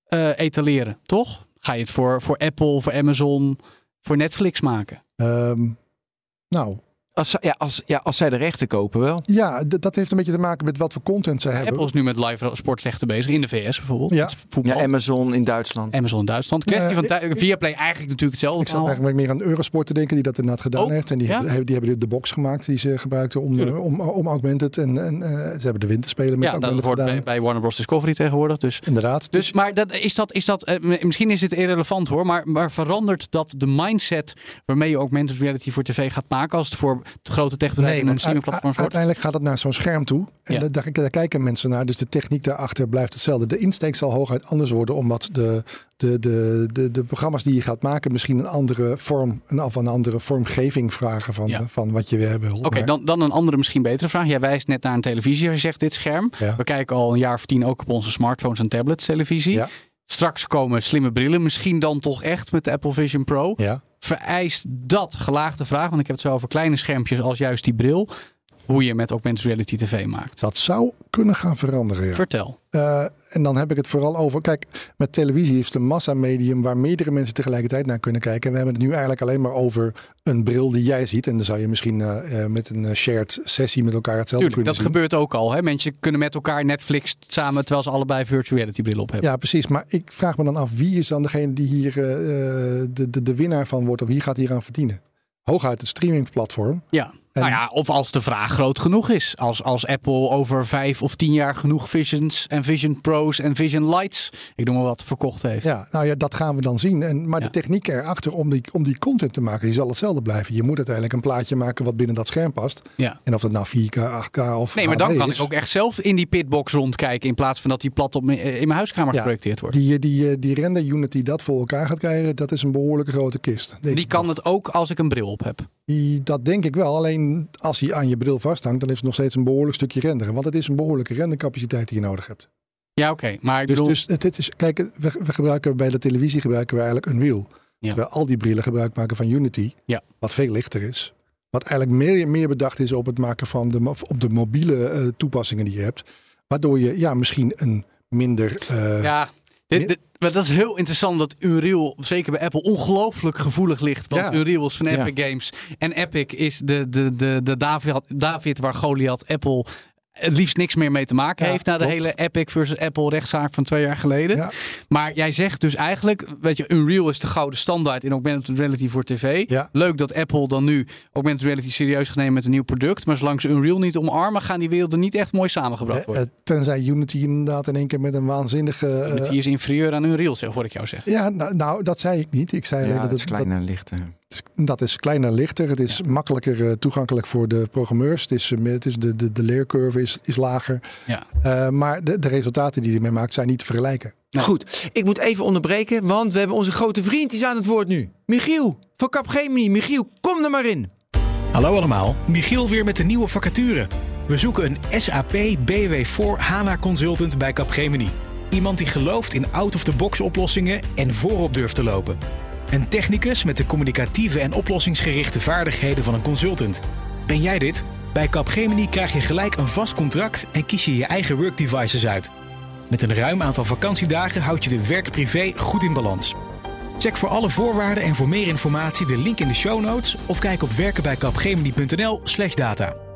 eh, etaleren, toch? Ga je het voor, voor Apple, voor Amazon, voor Netflix maken? Ehm, nou, Als, ja, als, ja, als zij de rechten kopen wel. ja, dat heeft een beetje te maken met wat voor content ze hebben. Apple is nu met live sportrechten bezig in de VS bijvoorbeeld. Ja. Ja, Amazon in Duitsland. Amazon in Duitsland. Kwestie Ja, van ik- tij- Viaplay eigenlijk natuurlijk hetzelfde. Ik zat eigenlijk meer aan Eurosport te denken, die dat inderdaad gedaan Oh, heeft. En die, ja? hebben, die hebben de box gemaakt die ze gebruikten om, Tuurlijk. eh, om, om Augmented. En, en eh, ze hebben de winterspelen met ja, dat wordt bij, bij Warner Bros. Discovery tegenwoordig. Dus, Inderdaad. dus maar dat, is dat, is dat eh, misschien is het irrelevant hoor, maar, maar verandert dat de mindset waarmee je augmented reality voor tv gaat maken als het voor grote techbedrijven en want streamingplatforms u- u- wordt? uiteindelijk gaat het naar zo'n scherm toe. En Ja. da- daar, daar kijken mensen naar. Dus de techniek daarachter blijft hetzelfde. De insteek zal hooguit anders worden. Omdat de, de, de, de, de programma's die je gaat maken misschien een andere vorm. Een, of een andere vormgeving vragen van, Ja. van wat je weer wil. Oké, dan, dan een andere, misschien betere vraag. Jij wijst net naar een televisie. Je zegt dit scherm. Ja. We kijken al een jaar of tien ook op onze smartphones en tablets televisie. Ja. Straks komen slimme brillen. Misschien dan toch echt met de Apple Vision Pro. Ja. Vereist dat gelaagde vraag, want ik heb het zo over kleine schermpjes als juist die bril. Hoe je met augmented reality tv maakt. Dat zou kunnen gaan veranderen. Ja. Vertel. Eh, en dan heb ik het vooral over. Kijk, met televisie is het een massamedium waar meerdere mensen tegelijkertijd naar kunnen kijken. En we hebben het nu eigenlijk alleen maar over een bril die jij ziet. En dan zou je misschien eh, eh, met een shared sessie met elkaar hetzelfde Tuurlijk, dat kunnen zien. gebeurt ook al. Hè? Mensen kunnen met elkaar Netflix samen terwijl ze allebei virtual reality bril op hebben. Ja, precies. Maar ik vraag me dan af, wie is dan degene die hier de, de, de winnaar van wordt? Of wie gaat hier aan verdienen? Hooguit het streamingplatform. Ja. En- Nou ja, of als de vraag groot genoeg is. Als, als Apple over vijf of tien jaar genoeg Visions en Vision Pro's en Vision Lights, ik noem maar wat, verkocht heeft. Ja, nou ja, dat gaan we dan zien. En, maar Ja. de techniek erachter om die, om die content te maken, die zal hetzelfde blijven. Je moet uiteindelijk een plaatje maken wat binnen dat scherm past. Ja. En of dat nou 4K, 8K of Nee, maar dan kan is. ik ook echt zelf in die pitbox rondkijken in plaats van dat die plat op mijn- in mijn huiskamer Ja, geprojecteerd wordt. Die, die, eh, die render unit die dat voor elkaar gaat krijgen, dat is een behoorlijke grote kist. Die kan het ook als ik een bril op heb. Dat denk ik wel. Alleen als hij aan je bril vasthangt, dan is het nog steeds een behoorlijk stukje renderen. Want het is een behoorlijke rendercapaciteit die je nodig hebt. Ja, oké. Maar ik Dus, bedoel, dus het, het is, kijk, we, we gebruiken bij de televisie gebruiken we eigenlijk Unreal. Ja. Terwijl al die brillen gebruik maken van Unity, Ja. wat veel lichter is. Wat eigenlijk meer, meer bedacht is op het maken van de, op de mobiele eh, toepassingen die je hebt. Waardoor je ja, misschien een minder. eh, ja, dit, maar dat is heel interessant dat Unreal, zeker bij Apple, ongelooflijk gevoelig ligt. Want Ja. Unreal is van Ja. Epic Games. En Epic is de, de, de, de David, David waar Goliath Apple het liefst niks meer mee te maken Ja, heeft. Na de klopt. hele Epic versus Apple rechtszaak van twee jaar geleden. Ja. Maar jij zegt dus eigenlijk, weet je, Unreal is de gouden standaard in augmented reality voor tv. Ja. Leuk dat Apple dan nu augmented reality serieus gaat nemen met een nieuw product. Maar zolang ze Unreal niet omarmen, gaan die werelden niet echt mooi samengebracht eh, worden. eh, tenzij Unity inderdaad in één keer met een waanzinnige. eh, Unity is inferieur aan Unreal, zeg, hoor ik jou zeggen. ja, nou, nou, dat zei ik niet. Ik zei Ja, alleen dat dat, is het- kleiner lichter. Dat, is kleiner, lichter. Het is makkelijker eh, toegankelijk voor de programmeurs. Het is, eh, het is de, de, de leercurve is, is lager. Ja. Eh, maar de, de resultaten die hij mee maakt zijn niet te vergelijken. Goed, ik moet even onderbreken, want we hebben onze grote vriend die is aan het woord nu. Michiel van Capgemini. Michiel, kom er maar in. Hallo allemaal, Michiel weer met de nieuwe vacature. We zoeken een SAP BW4 HANA consultant bij Capgemini. Iemand die gelooft in out-of-the-box oplossingen en voorop durft te lopen. Een technicus met de communicatieve en oplossingsgerichte vaardigheden van een consultant. Ben jij dit? Bij Capgemini krijg je gelijk een vast contract en kies je je eigen workdevices uit. Met een ruim aantal vakantiedagen houd je de werk-privé goed in balans. Check voor alle voorwaarden en voor meer informatie de link in de show notes of kijk op werkenbijkapgemini.nl/slash data.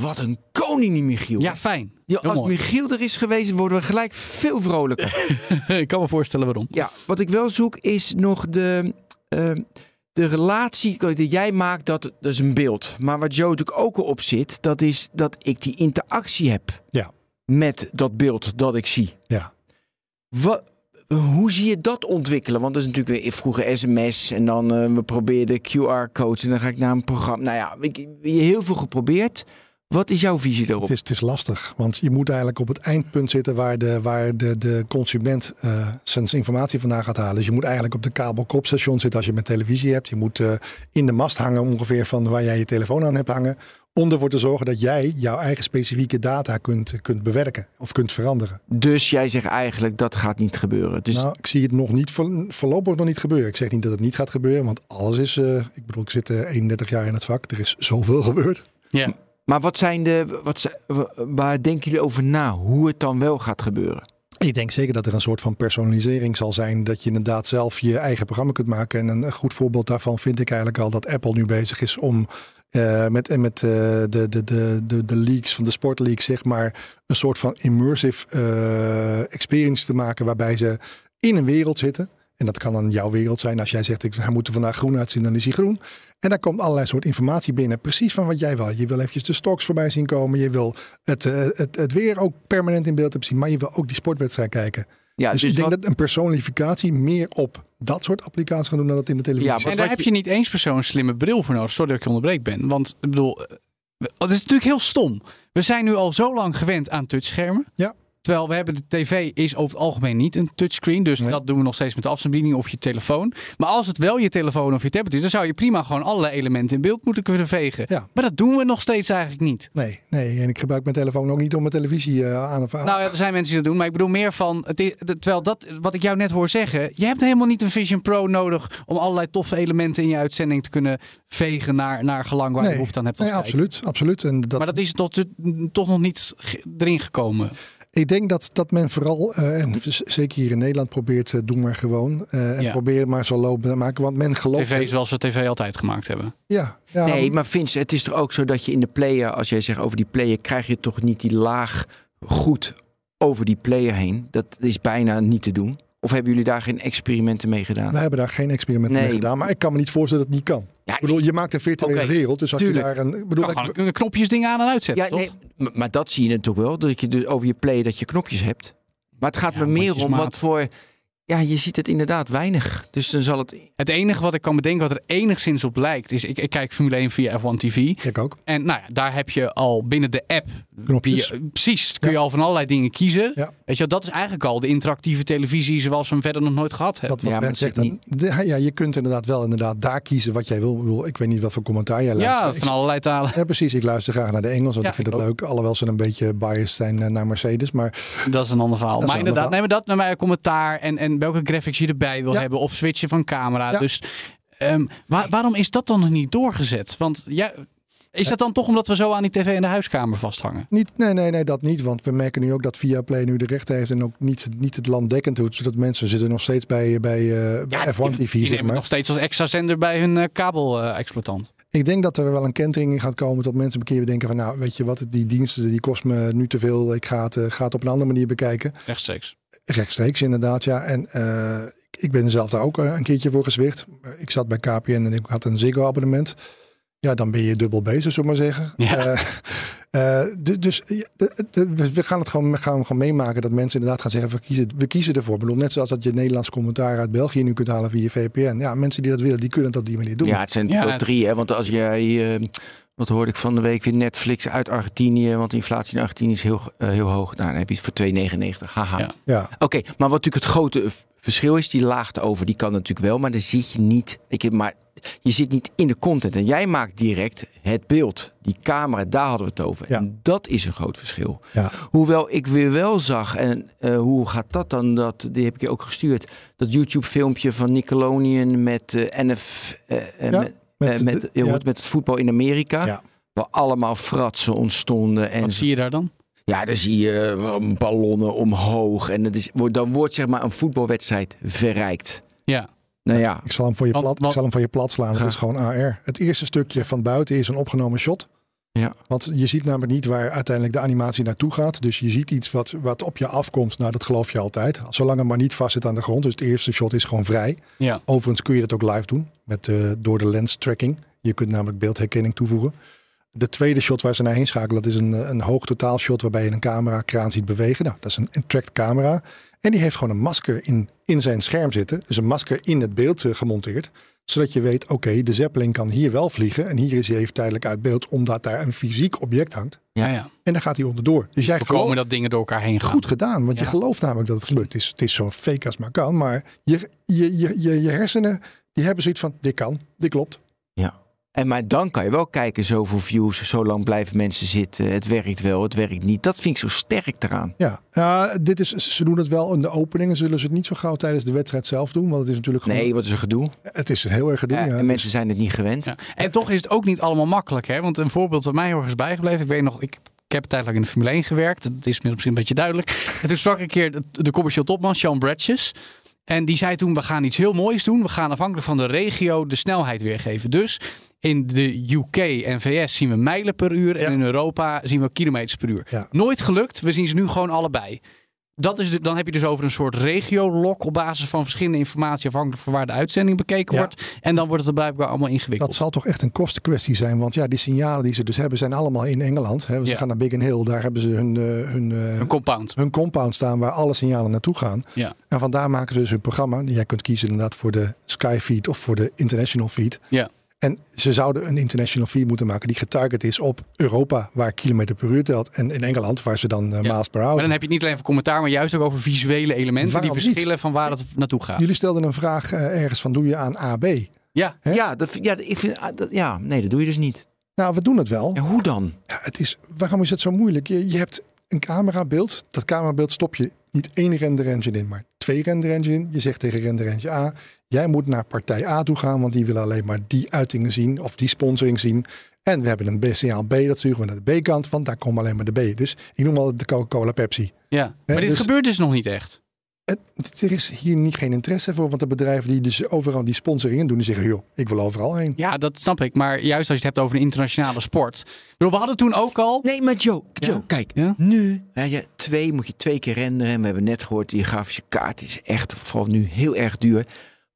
Wat een koning die Michiel. Ja, fijn. Ja, als mooi. Michiel er is geweest, worden we gelijk veel vrolijker. ik kan me voorstellen waarom. ja, wat ik wel zoek is nog de, eh, de relatie die jij maakt. Dat, dat is een beeld. Maar wat Joe natuurlijk ook op zit, dat is dat ik die interactie heb Ja. met dat beeld dat ik zie. Ja. Wat, hoe zie je dat ontwikkelen? Want dat is natuurlijk weer vroeger sms en dan eh, we proberen QR-codes en dan ga ik naar een programma. Nou ja, ik, heel veel geprobeerd. Wat is jouw visie daarop? Het is, het is lastig, want je moet eigenlijk op het eindpunt zitten waar de, waar de, de consument eh, zijn informatie vandaan gaat halen. Dus je moet eigenlijk op de kabelkopstation zitten als je met televisie hebt. Je moet eh, in de mast hangen ongeveer van waar jij je telefoon aan hebt hangen. Om ervoor te zorgen dat jij jouw eigen specifieke data kunt, kunt bewerken of kunt veranderen. Dus jij zegt eigenlijk dat gaat niet gebeuren. Dus Nou, ik zie het nog niet, voor- voorlopig nog niet gebeuren. Ik zeg niet dat het niet gaat gebeuren, want alles is, eh, ik bedoel, ik zit eh, 31 jaar in het vak. Er is zoveel gebeurd. Ja. Maar wat zijn de. Wat, waar denken jullie over na? Hoe het dan wel gaat gebeuren? Ik denk zeker dat er een soort van personalisering zal zijn. Dat je inderdaad zelf je eigen programma kunt maken. En een goed voorbeeld daarvan vind ik eigenlijk al dat Apple nu bezig is om eh, met, met eh, de, de, de, de, de leaks van de sportleaks, zeg maar, een soort van immersive eh, experience te maken. Waarbij ze in een wereld zitten. En dat kan dan jouw wereld zijn. Als jij zegt, ik, hij moet er vandaag groen uitzien, dan is hij groen. En daar komt allerlei soort informatie binnen. Precies van wat jij wil. Je wil eventjes de stocks voorbij zien komen. Je wil het, eh, het, het weer ook permanent in beeld hebben zien. Maar je wil ook die sportwedstrijd kijken. Ja, dus, dus ik denk wat- dat een personificatie meer op dat soort applicaties gaat doen dan dat in de televisie. Ja, En daar heb je niet eens per zo'n slimme bril voor nodig. Sorry dat ik je onderbreek ben. Want ik bedoel, eh, het is natuurlijk heel stom. We zijn nu al zo lang gewend aan touchschermen. Ja. Terwijl we hebben de tv is over het algemeen niet een touchscreen. Dus Nee. dat doen we nog steeds met de afstandsbediening of je telefoon. Maar als het wel je telefoon of je tablet is, dan zou je prima gewoon allerlei elementen in beeld moeten kunnen vegen. Ja. Maar dat doen we nog steeds eigenlijk niet. Nee, nee, en ik gebruik mijn telefoon ook niet om mijn televisie eh, aan of aan. Nou ja, er zijn mensen die dat doen, maar ik bedoel meer van. Het is, de- terwijl dat, wat ik jou net hoor zeggen. Je hebt helemaal niet een Vision Pro nodig. om allerlei toffe elementen in je uitzending te kunnen vegen naar, naar gelang waar je behoefte aan hebt. nee, absoluut, absoluut. En dat, Maar dat is tot, toch nog niet erin gekomen. Ik denk dat, dat men vooral, eh, en z- zeker hier in Nederland, probeert eh, doe maar gewoon. eh, en Ja. probeer het maar zo lopen te maken. Want men gelooft... TV zoals we tv altijd gemaakt hebben. Ja, ja, Nee, maar Vince, het is toch ook zo dat je in de player, als jij zegt over die player, krijg je toch niet die laag goed over die player heen. Dat is bijna niet te doen. Of hebben jullie daar geen experimenten mee gedaan? we hebben daar geen experimenten mee gedaan. Maar ik kan me niet voorstellen dat het niet kan. Ja, Ik bedoel, je maakt een virtuele wereld. Dus als tuurlijk. je daar een... Ik bedoel, Kan ik- een knopjes dingen aan en uitzetten, Ja, toch? nee, maar, dat zie je natuurlijk wel. Dat je dus over je play dat je knopjes hebt. Maar het gaat Ja, me meer om wat voor... Ja, je ziet het inderdaad weinig. Dus dan zal het... Het enige wat ik kan bedenken wat er enigszins op lijkt, is ik, ik kijk Formule 1 via F1 TV. ik ook. En nou ja, daar heb je al binnen de app. Knopjes. precies, kun je al van allerlei dingen kiezen. Ja. Weet je, wel, dat is eigenlijk al de interactieve televisie zoals we hem verder nog nooit gehad hebben. Dat wat Ja, zegt. Dan, de- ja, je kunt inderdaad wel inderdaad daar kiezen wat jij wil. Ik, bedoel, ik weet niet wat voor commentaar jij luistert. ja, van allerlei talen. Ja, precies. Ik luister graag naar de Engels, want Ja, ik vind ik het leuk. Alhoewel ze een beetje biased zijn eh, naar Mercedes. Maar Dat is een ander verhaal. Dat is maar een inderdaad, neem dat naar mijn commentaar en, en welke graphics je erbij wil Ja. hebben of switchen van camera. Ja. Dus ehm, waar- waarom is dat dan nog niet doorgezet? Want ja, is dat dan toch omdat we zo aan die tv in de huiskamer vasthangen? niet, nee, nee, nee, dat niet. Want we merken nu ook dat Viaplay nu de rechten heeft en ook niet, niet het land dekkend doet. Zodat mensen zitten nog steeds bij, bij, eh, bij F1 TV, Die zeg maar. nog steeds als extra zender bij hun eh, kabel-exploitant. Ik denk dat er wel een kentering in gaat komen dat mensen een keer denken van nou, weet je wat, die diensten die kost me nu te veel. Ik ga het, eh, ga het op een andere manier bekijken. Rechtstreeks. Rechtstreeks inderdaad, ja. En ik ben zelf daar ook een keertje voor gezwicht. Ik zat bij KPN en ik had een Ziggo abonnement. Ja, dan ben je dubbel bezig, zullen we maar zeggen. Ja. Eh, eh, du- dus ja, de- de- we gaan het gewoon, we gaan gewoon meemaken dat mensen inderdaad gaan zeggen, we kiezen, we kiezen ervoor. Bedoel, net zoals dat je Nederlands commentaar uit België nu kunt halen via VPN. Ja, mensen die dat willen, die kunnen het op die manier doen. Ja, het zijn Ja. drie. Hè? Want als jij... eh, wat hoorde ik van de week weer Netflix uit Argentinië. Want de inflatie in Argentinië is heel, heel hoog. Nou, dan heb je het voor 2,99. Haha. Ja. Ja. Oké, maar wat natuurlijk het grote verschil is, die laagte over, die kan natuurlijk wel, maar dan zit je niet. Ik, heb- maar je zit niet in de content en jij maakt direct het beeld. Die camera, daar hadden we het over. Ja. En dat is een groot verschil. Ja. Hoewel ik weer wel zag, en eh, hoe gaat dat dan? Dat, die heb ik je ook gestuurd. Dat YouTube-filmpje van Nickelodeon met eh NF. Ja, met, met de- met, ja. met, met het voetbal in Amerika. Ja. Waar allemaal fratsen ontstonden. En Wat zie je daar dan? ja, dan zie je eh, ballonnen omhoog. En het is, wordt- dan wordt zeg maar een voetbalwedstrijd verrijkt. Ja. Nou ja, Ik zal hem voor je Want- plat, want- ik zal hem voor je plat slaan. Het is gewoon AR. Het eerste stukje van buiten is een opgenomen shot. Ja. Want je ziet namelijk niet waar uiteindelijk de animatie naartoe gaat. Dus je ziet iets wat, wat op je afkomt. Nou, dat geloof je altijd. Zolang het maar niet vast zit aan de grond. Dus het eerste shot is gewoon vrij. Ja. Overigens kun je dat ook live doen. Met, eh, door de lens tracking. Je kunt namelijk beeldherkenning toevoegen. De tweede shot waar ze naar heen schakelen, dat is een, een hoog totaal shot waarbij je een camera kraan ziet bewegen. Nou, dat is een, een tracked camera. En die heeft gewoon een masker in, in zijn scherm zitten. Dus een masker in het beeld eh, gemonteerd. Zodat je weet, oké, de Zeppelin kan hier wel vliegen. En hier is hij even tijdelijk uit beeld, omdat daar een fysiek object hangt. Ja, ja. En dan gaat hij onderdoor. Dus jij gelooft, dat dingen door elkaar heen gaan. goed gedaan, want je gelooft namelijk dat het gebeurt. Het is, het is zo fake als maar kan. Maar je, je, je, je, je hersenen, die hebben zoiets van, dit kan, dit klopt. ja. En maar dan kan je wel kijken, zoveel views, zo lang blijven mensen zitten. Het werkt wel, het werkt niet. Dat vind ik zo sterk eraan. Ja, ja dit is, ze doen het wel in de openingen. Zullen ze het niet zo gauw tijdens de wedstrijd zelf doen? Want het is natuurlijk gewoon, Nee, wat is een gedoe? het is heel erg gedoe. Eh, ja. en mensen zijn het niet gewend. Ja. En toch is het ook niet allemaal makkelijk. Hè? Want een voorbeeld wat mij heel erg is bijgebleven. Ik weet nog, ik, ik heb een tijd lang in de Formule 1 gewerkt. Dat is misschien een beetje duidelijk. En toen sprak ik een keer de, de commercieel topman, Sean Bradges. En die zei toen, we gaan iets heel moois doen. We gaan afhankelijk van de regio de snelheid weergeven. Dus in de UK en VS zien we mijlen per uur. Ja. En in Europa zien we kilometers per uur. Ja. Nooit gelukt. We zien ze nu gewoon allebei. Dat is de, dan heb je dus over een soort regiolok op basis van verschillende informatie afhankelijk van waar de uitzending bekeken Ja. wordt. En dan wordt het er blijkbaar allemaal ingewikkeld. Dat zal toch echt een kostenkwestie zijn. Want ja, die signalen die ze dus hebben zijn allemaal in Engeland. Hè. Ze Ja. gaan naar Biggin Hill. Daar hebben ze hun, eh, hun, eh, Een compound. hun compound staan waar alle signalen naartoe gaan. Ja. En vandaar maken ze dus hun programma. Jij kunt kiezen inderdaad voor de Sky feed of voor de international feed. Ja. En ze zouden een international feed moeten maken die getarget is op Europa, waar kilometer per uur telt. En in Engeland, waar ze dan Ja. miles per hour. Maar dan heb je het niet alleen over commentaar, maar juist ook over visuele elementen Waarom die niet? verschillen van waar het naartoe gaat. Jullie stelden een vraag eh, ergens van, doe je aan AB? Ja? Ja, dat, ja, ik vind, ah, dat, ja, nee, dat doe je dus niet. Nou, we doen het wel. Ja, hoe dan? Ja, het is, waarom is het zo moeilijk? Je, je hebt een camerabeeld. Dat camerabeeld stop je niet één render engine in, maar twee render engine in. Je zegt tegen render engine A, jij moet naar partij A toe gaan, want die wil alleen maar die uitingen zien of die sponsoring zien. En we hebben een B-signaal B, dat sturen we naar de B-kant, want daar komt alleen maar de B. Dus ik noem altijd de Coca-Cola Pepsi. ja. maar dit dus- gebeurt dus nog niet echt. Het, er is hier niet geen interesse voor, want de bedrijven die dus overal die sponsoringen doen, die zeggen, joh, ik wil overal heen. Ja, dat snap ik. Maar juist als je het hebt over een internationale sport. Bedoel, we hadden toen ook al. Nee, maar Joe, Joe kijk. Ja? Nu, hè, je, twee moet je twee keer renderen. En we hebben net gehoord, die grafische kaart is echt vooral nu heel erg duur.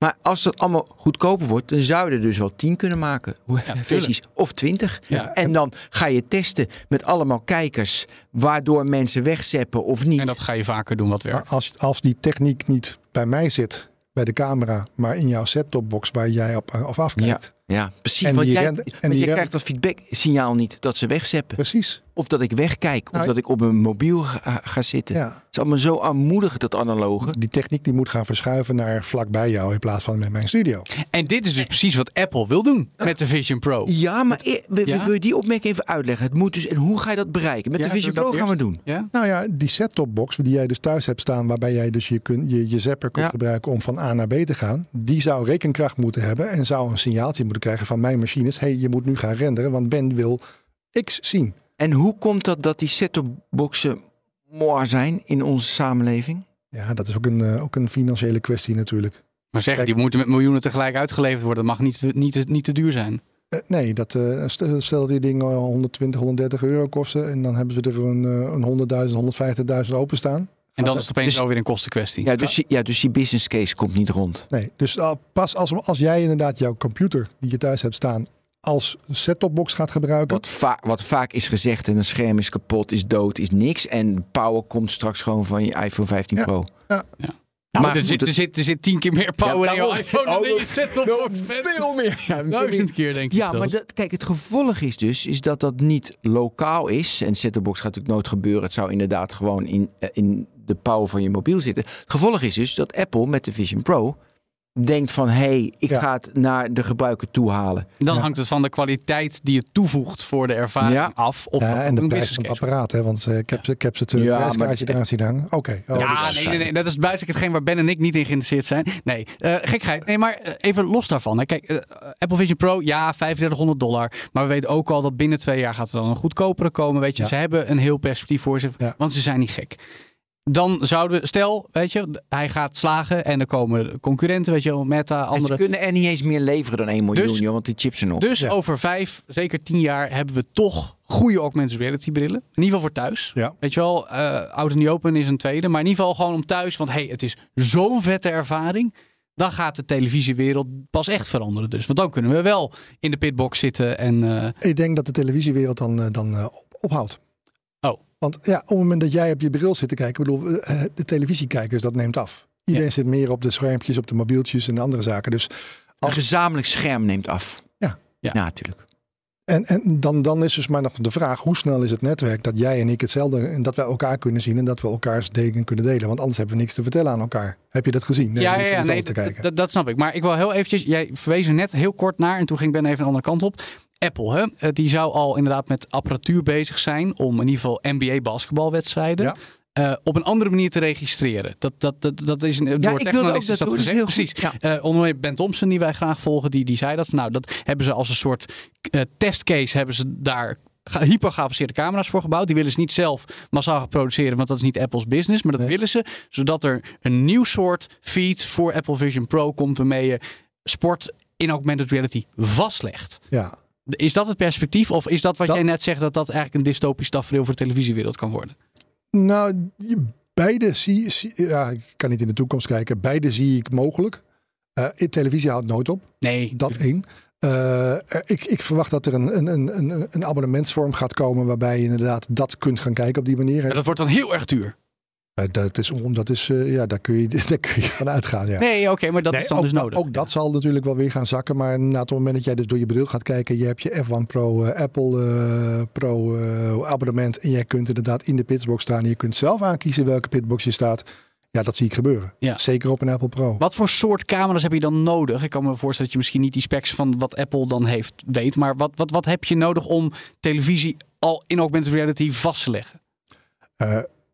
Maar als dat allemaal goedkoper wordt, dan zou je er dus wel 10 kunnen maken. Hoe- Versies of 20. Ja. En dan ga je testen met allemaal kijkers, waardoor mensen wegzeppen of niet. En dat ga je vaker doen wat Maar werkt. als, als die techniek niet bij mij zit, bij de camera, maar in jouw set-topbox waar jij op, of afkijkt. Ja, precies. En want jij, en want jij krijgt dat feedback-signaal niet dat ze wegzeppen. Precies. Of dat ik wegkijk. Of Nou, dat ik op mijn mobiel ga, ga zitten. Ja. Het is allemaal zo aanmoedigend, dat analoge. Die techniek die moet gaan verschuiven naar vlakbij jou in plaats van met mijn studio. En dit is dus precies wat Apple wil doen met de Vision Pro. Ja, maar e- we, Ja? wil je die opmerking even uitleggen? Het moet dus, en hoe ga je dat bereiken? Met Ja, de Vision Pro gaan we doen. Ja? Nou ja, die set-topbox die jij dus thuis hebt staan, waarbij jij dus je, kun, je, je zapper kunt Ja. gebruiken om van A naar B te gaan, die zou rekenkracht moeten hebben en zou een signaaltje moeten krijgen van mijn machines. hey, je moet nu gaan renderen, want Ben wil X zien. En hoe komt dat dat die set-top-boxen mooi zijn in onze samenleving? Ja, dat is ook een, eh, ook een financiële kwestie natuurlijk. Maar zeg, Kijk. die moeten met miljoenen tegelijk uitgeleverd worden. Dat mag niet, te- niet, te- niet te duur zijn. Eh, nee, dat, eh, stel, die dingen 120, 130 euro kosten en dan hebben ze er een, een 100.000, 150.000 openstaan. En dan is het opeens dus- alweer een kostenkwestie. Ja, dus, die- ja, dus die business case komt niet rond. Nee, dus uh, pas als, als jij inderdaad jouw computer die je thuis hebt staan als set-topbox gaat gebruiken. Wat, va- wat vaak is gezegd, en een scherm is kapot, is dood, is niks. En power komt straks gewoon van je iPhone 15 Ja. Pro. Nou, Maar er, zit, er, zit, er zit tien keer meer power Ja, in je iPhone dan Oh, in je set-top Veel meer. Ja, Duizend keer denk ik Ja, maar dat, kijk, het gevolg is dus is dat dat niet lokaal is. En set-top-box gaat natuurlijk nooit gebeuren. Het zou inderdaad gewoon in, eh, in de power van je mobiel zitten. Het gevolg is dus dat Apple met de Vision Pro denkt van... hé, hey, ik Ja. ga het naar de gebruiker toe halen. Dan Ja. hangt het van de kwaliteit die je toevoegt voor de ervaring Ja. af. Of ja, en de een prijs van het apparaat, hè, want eh, ik heb, ze- ik heb ze het Ja, ja, maar prijskaartje het- eraan zien hangen. Oké. Oh, Ja, dus- nee, nee, nee, dat is buiten hetgeen waar Ben en ik niet in geïnteresseerd zijn. Nee, eh gekheid. Nee, maar eh, even los daarvan. Hè. Kijk, Apple Vision Pro, ja, 3500 dollar. Maar we weten ook al dat binnen twee jaar gaat er dan een goedkopere komen. Weet je, Ja. ze hebben een heel perspectief voor zich, Ja. want ze zijn niet gek. Dan zouden we, stel, weet je, hij gaat slagen en er komen concurrenten, weet je wel, Meta, En ze andere. kunnen er niet eens meer leveren dan 1 miljoen, Dus- joh, want die chips zijn op. Dus Ja. over vijf, zeker tien jaar, hebben we toch goede augmented reality brillen. In ieder geval voor thuis. Ja. Weet je wel, eh Out in the Open is een tweede. Maar in ieder geval gewoon om thuis. Want hey, het is zo'n vette ervaring. Dan gaat de televisiewereld pas echt veranderen dus. Want dan kunnen we wel in de pitbox zitten en... eh, Ik denk dat de televisiewereld dan, eh, dan op- ophoudt. Want ja, op het moment dat jij op je bril zit te kijken, bedoel, eh, de televisiekijkers, dat neemt af. Iedereen Ja. zit meer op de schermpjes, op de mobieltjes en andere zaken. Dus Een als, gezamenlijk scherm neemt af. Ja. Ja. natuurlijk. en en dan, dan is dus maar nog de vraag, hoe snel is het netwerk dat jij en ik hetzelfde, en dat wij elkaar kunnen zien en dat we elkaars dingen kunnen delen. Want anders hebben we niks te vertellen aan elkaar. Heb je dat gezien? Nee, ja, ik ja, ja, nee, te kijken. dat, dat snap ik. Maar ik wil heel eventjes... Jij verwees er net heel kort naar en toen ging Ben even een andere kant op. Apple, hè? eh, die zou al inderdaad met apparatuur bezig zijn om in ieder geval NBA basketbalwedstrijden Ja. eh, op een andere manier te registreren. Dat, dat, dat, dat is een, door ik wilde ook technologisten is dat gezegd. dat heel Precies. ja. Eh, onder meer Ben Thompson, die wij graag volgen, die, die zei dat. Nou, dat hebben ze als een soort eh, testcase hebben ze daar ga- hyper geavanceerde camera's voor gebouwd. Die willen ze niet zelf massaal gaan produceren, want dat is niet Apple's business. Maar dat Nee. willen ze, zodat er een nieuw soort feed voor Apple Vision Pro komt waarmee je sport in augmented reality vastlegt. Ja, Is dat het perspectief? Of is dat wat Dat- jij net zegt, dat dat eigenlijk een dystopisch tafereel voor de televisiewereld kan worden? nou, beide zie, zie- ja, ik kan niet in de toekomst kijken. Beide zie ik mogelijk. Eh, in televisie houdt nooit op. Nee, Dat één. Eh, er- ik, ik verwacht dat er een, een, een, een, een abonnementsvorm gaat komen waarbij je inderdaad dat kunt gaan kijken op die manier. Maar dat wordt dan heel erg duur. Eh, dat is, om- dat is eh, ja, daar kun je, daar kun je van uitgaan. Ja. Nee, oké, maar dat Nee, is dan ook, dus nodig. Ook dat zal natuurlijk wel weer gaan zakken. Maar na het moment dat jij dus door je bril gaat kijken. Je hebt je F1 Pro, eh, Apple Pro abonnement. En jij kunt inderdaad in de pitbox staan. En je kunt zelf aankiezen welke pitbox je staat. Ja, dat zie ik gebeuren. Ja. Zeker op een Apple Pro. Wat voor soort camera's heb je dan nodig? Ik kan me voorstellen dat je misschien niet die specs van wat Apple dan heeft weet. Maar wat, wat, wat heb je nodig om televisie al in augmented reality vast te leggen?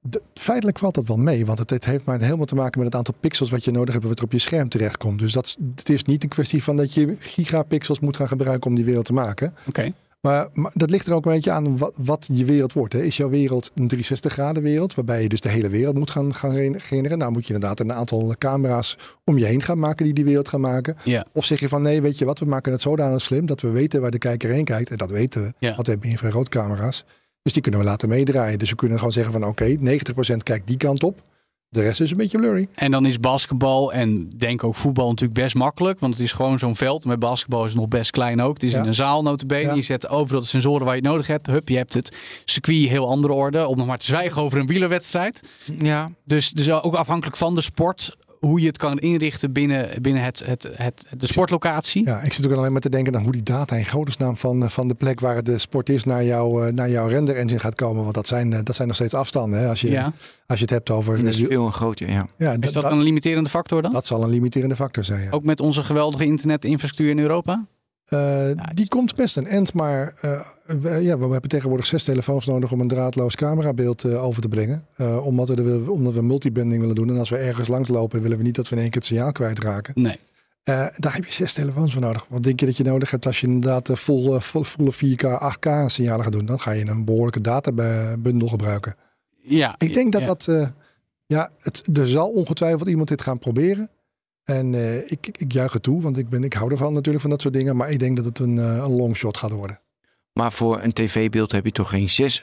De- feitelijk valt dat wel mee, want het, het heeft maar helemaal te maken met het aantal pixels wat je nodig hebt, wat er op je scherm terechtkomt. Dus dat, het is niet een kwestie van dat je gigapixels moet gaan gebruiken om die wereld te maken. Oké. Maar, maar dat ligt er ook een beetje aan wat, wat je wereld wordt. Hè. Is jouw wereld een 360 graden wereld, waarbij je dus de hele wereld moet gaan, gaan genereren? Nou moet je inderdaad een aantal camera's om je heen gaan maken die die wereld gaan maken. Of zeg je van nee, weet je wat, we maken het zodanig slim dat we weten waar de kijker heen kijkt. En dat weten we, Ja. want we hebben infraroodcamera's. Dus die kunnen we laten meedraaien. Dus we kunnen gewoon zeggen van oké, 90% kijkt die kant op. De rest is een beetje blurry. En dan is basketbal en denk ook voetbal natuurlijk best makkelijk. Want het is gewoon zo'n veld. Met basketbal is het nog best klein ook. Het is Ja. in een zaal notabene. Ja. Je zet overal de sensoren waar je het nodig hebt. Hup, je hebt het circuit heel andere orde. Om nog maar te zwijgen over een wielerwedstrijd. Ja, Dus, dus ook afhankelijk van de sport. Hoe je het kan inrichten binnen, binnen het, het, het, de sportlocatie. Ja, ik zit ook alleen maar te denken aan hoe die data in godesnaam van, eh, van de plek waar de sport is naar, jou, eh, naar jouw render engine gaat komen. Want dat zijn, eh, dat zijn nog steeds afstanden. Hè? Als, je, Ja. als je het hebt over. en dat is veel en groter, ja. ja, Is dat, een limiterende factor dan? dat zal een limiterende factor zijn. Ja. Ook met onze geweldige internetinfrastructuur in Europa? Eh, die komt best een end, maar eh, we, ja, we hebben tegenwoordig zes telefoons nodig om een draadloos camerabeeld eh, over te brengen. Omdat, we, omdat we multibanding willen doen. En als we ergens langs lopen, willen we niet dat we in één keer het signaal kwijtraken. Nee. Daar heb je zes telefoons voor nodig. Wat denk je dat je nodig hebt als je inderdaad eh, vol, eh, vol, volle 4K, 8K signalen gaat doen? Dan ga je een behoorlijke databundel gebruiken. Ja, Ik denk dat ja. dat, ja, het, er zal ongetwijfeld iemand dit gaan proberen. En eh, ik, ik, juich het toe, want ik, ben, ik hou ervan natuurlijk van dat soort dingen. Maar ik denk dat het een, eh, een longshot gaat worden. Maar voor een tv-beeld heb je toch geen zes,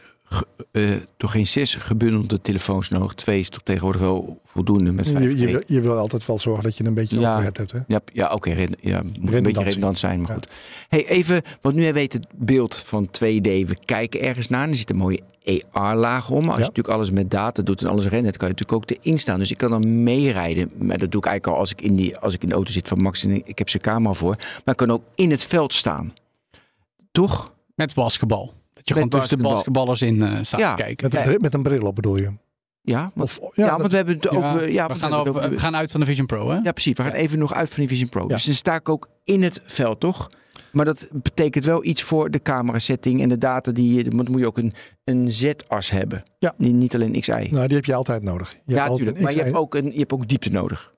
eh, toch geen zes gebundelde telefoons nodig. Twee is toch tegenwoordig wel voldoende met vijf Je, je, wil, je wil altijd wel zorgen dat je een beetje Ja. overhead hebt. Hè? Ja, ja oké, ja, moet een beetje redundant zijn, maar Ja. goed. Hey, even, want nu weet het beeld van 2D. We kijken ergens naar en er zit een mooie AR-laag om. Als je natuurlijk alles met data doet en alles rent, kan je natuurlijk ook erin staan. Dus ik kan dan meerijden. Maar dat doe ik eigenlijk al als ik in, die, als ik in de auto zit van Max en ik heb zijn camera voor. Maar ik kan ook in het veld staan. Toch? Met basketbal. Dat je Met gewoon tussen de basketbal. basketballers in eh, staat Ja. te kijken. Met, een, bril- met een bril op bedoel je? Ja, want, Of, ja, ja, want dat- we hebben het Ja, over... Ja, we, gaan over- over we gaan uit van de Vision Pro, hè? Ja, precies. We gaan even nog uit van die Vision Pro. Ja. Dus dan sta ik ook in het veld, toch? Maar dat betekent wel iets voor de camera setting en de data die je... Want moet je ook een, een Z-as hebben. Ja. Niet, niet alleen XI. nou, die heb je altijd nodig. Je ja, hebt altijd natuurlijk. Maar je hebt, ook een, je hebt ook diepte nodig.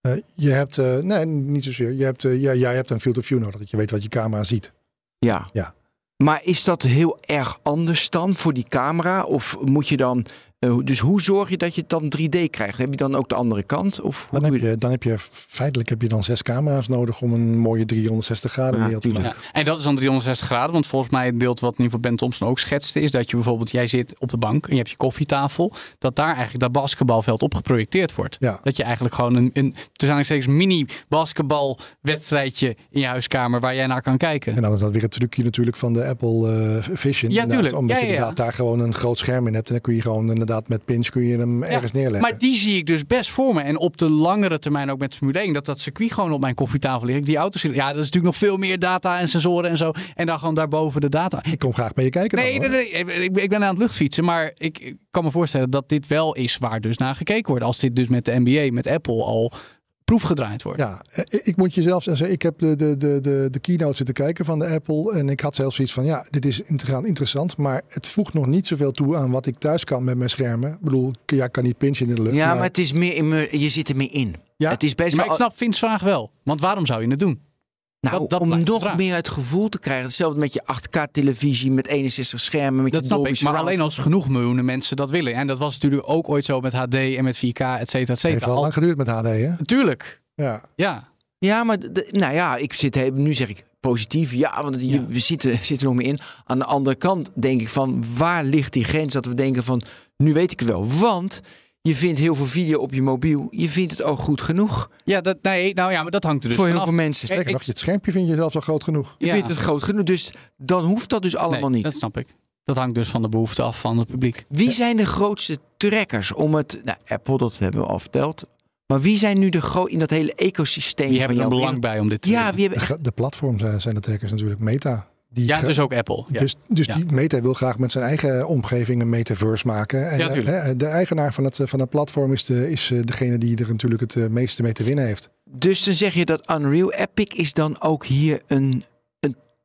Eh, je hebt, eh, nee, niet zozeer. Je hebt, eh, ja, jij hebt een field of view nodig, dat je weet wat je camera ziet. Ja. Ja. Maar is dat heel erg anders dan voor die camera? Of moet je dan... eh, dus hoe zorg je dat je het dan 3D krijgt? Heb je dan ook de andere kant? Of Dan heb, je, dan heb je feitelijk heb je dan zes camera's nodig om een mooie 360 graden Ja, wereld te maken. Ja, en dat is dan 360 graden. Want volgens mij het beeld wat in ieder geval Ben Thompson ook schetste... is dat je bijvoorbeeld, jij zit op de bank en je hebt je koffietafel... dat daar eigenlijk dat basketbalveld op geprojecteerd wordt. Ja. Dat je eigenlijk gewoon een, een tussen aanhalingstekens mini basketbalwedstrijdje in je huiskamer... waar jij naar kan kijken. En dan is dat weer het trucje natuurlijk van de Apple eh, Vision. Ja, inderdaad, tuurlijk. Omdat Ja, je inderdaad daar gewoon een groot scherm in hebt. En dan kun je gewoon inderdaad met pins kun je hem ergens neerleggen. Maar die zie ik dus best voor me. En op de langere termijn ook met Formule 1. Dat dat circuit gewoon op mijn koffietafel ligt. Die auto's, ja, dat is natuurlijk nog veel meer data en sensoren en zo. En dan gewoon daarboven de data. Ik kom graag bij je kijken. Nee, dan, nee, nee. Ik, ik ben aan het luchtfietsen. Maar ik, ik kan me voorstellen dat dit wel is waar dus naar gekeken wordt. Als dit dus met de NBA, met Apple al proefgedraaid wordt. Ja, eh, ik moet je zelf zeggen, ik heb de, de, de, de, de keynote zitten kijken van de Apple. En ik had zelfs zoiets van, ja, dit is inter- interessant. Maar het voegt nog niet zoveel toe aan wat ik thuis kan met mijn schermen. Ik bedoel, ja, ik kan niet pinchen in de lucht. Ja, maar het is meer... Je zit er meer in. Ja. Het is best Maar ik snap Vince vraag wel. Want waarom zou je het doen? Nou, Dat- dat om nog vraag. meer het gevoel te krijgen. Hetzelfde met je 8K-televisie met 61 schermen. Met Dat je snap ik. Maar alleen als genoeg miljoenen mensen dat willen. En dat was natuurlijk ook ooit zo met HD en met 4K, et cetera, et Het heeft cetera. wel Al- lang geduurd met HD, hè? Natuurlijk. Ja. Ja. Ja, maar de- nou ja, ik zit nu zeg ik positief. Ja, want je- Ja. we zitten, zitten er nog meer in. Aan de andere kant denk ik van waar ligt die grens dat we denken van nu weet ik het wel. Want je vindt heel veel video op je mobiel. Je vindt het ook goed genoeg Ja, dat, nee, nou ja, maar dat hangt er dus voor heel vanaf. veel mensen. Sterker ik- nog, het schermpje vind je zelfs al groot genoeg. Je Ja. vindt het groot genoeg, dus dan hoeft dat dus allemaal Nee, niet. Dat snap ik. Dat hangt dus van de behoefte af van het publiek. Wie zijn de grootste trekkers om het... Nou, Apple, dat hebben we al verteld. Maar wie zijn nu de gro in dat hele ecosysteem Die van hebben er jouw belang bij om dit te Ja, doen. wie hebben De, de platforms eh, zijn de trekkers natuurlijk. Meta. Die Ja, dus ook Apple. Ja. Dus, dus Ja. die Meta wil graag met zijn eigen omgeving een metaverse maken. En Ja, eh, de eigenaar van het, eh, van het platform is, de, is eh, degene die er natuurlijk het meeste mee te winnen heeft. Dus dan zeg je dat Unreal Epic is dan ook hier een,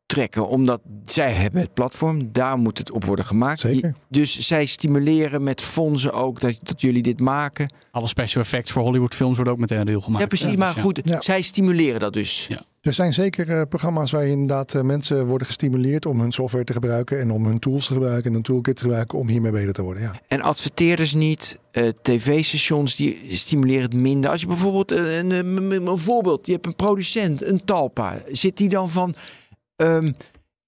een trekker. Omdat zij hebben het platform, daar moet het op worden gemaakt. Zeker. Je- Dus zij stimuleren met fondsen ook dat, dat jullie dit maken. Alle special effects voor Hollywood films worden ook met een deel gemaakt. ja, precies. Dus maar ja. goed, Ja. zij stimuleren dat dus. Ja. Er zijn zeker eh, programma's waar inderdaad eh, mensen worden gestimuleerd om hun software te gebruiken en om hun tools te gebruiken en een toolkit te gebruiken om hiermee beter te worden. Ja. En adverteerders niet, eh, tv-stations die stimuleren het minder. Als je bijvoorbeeld een, een, een- een voorbeeld, je hebt een producent, een talpa. Zit die dan van, ehm,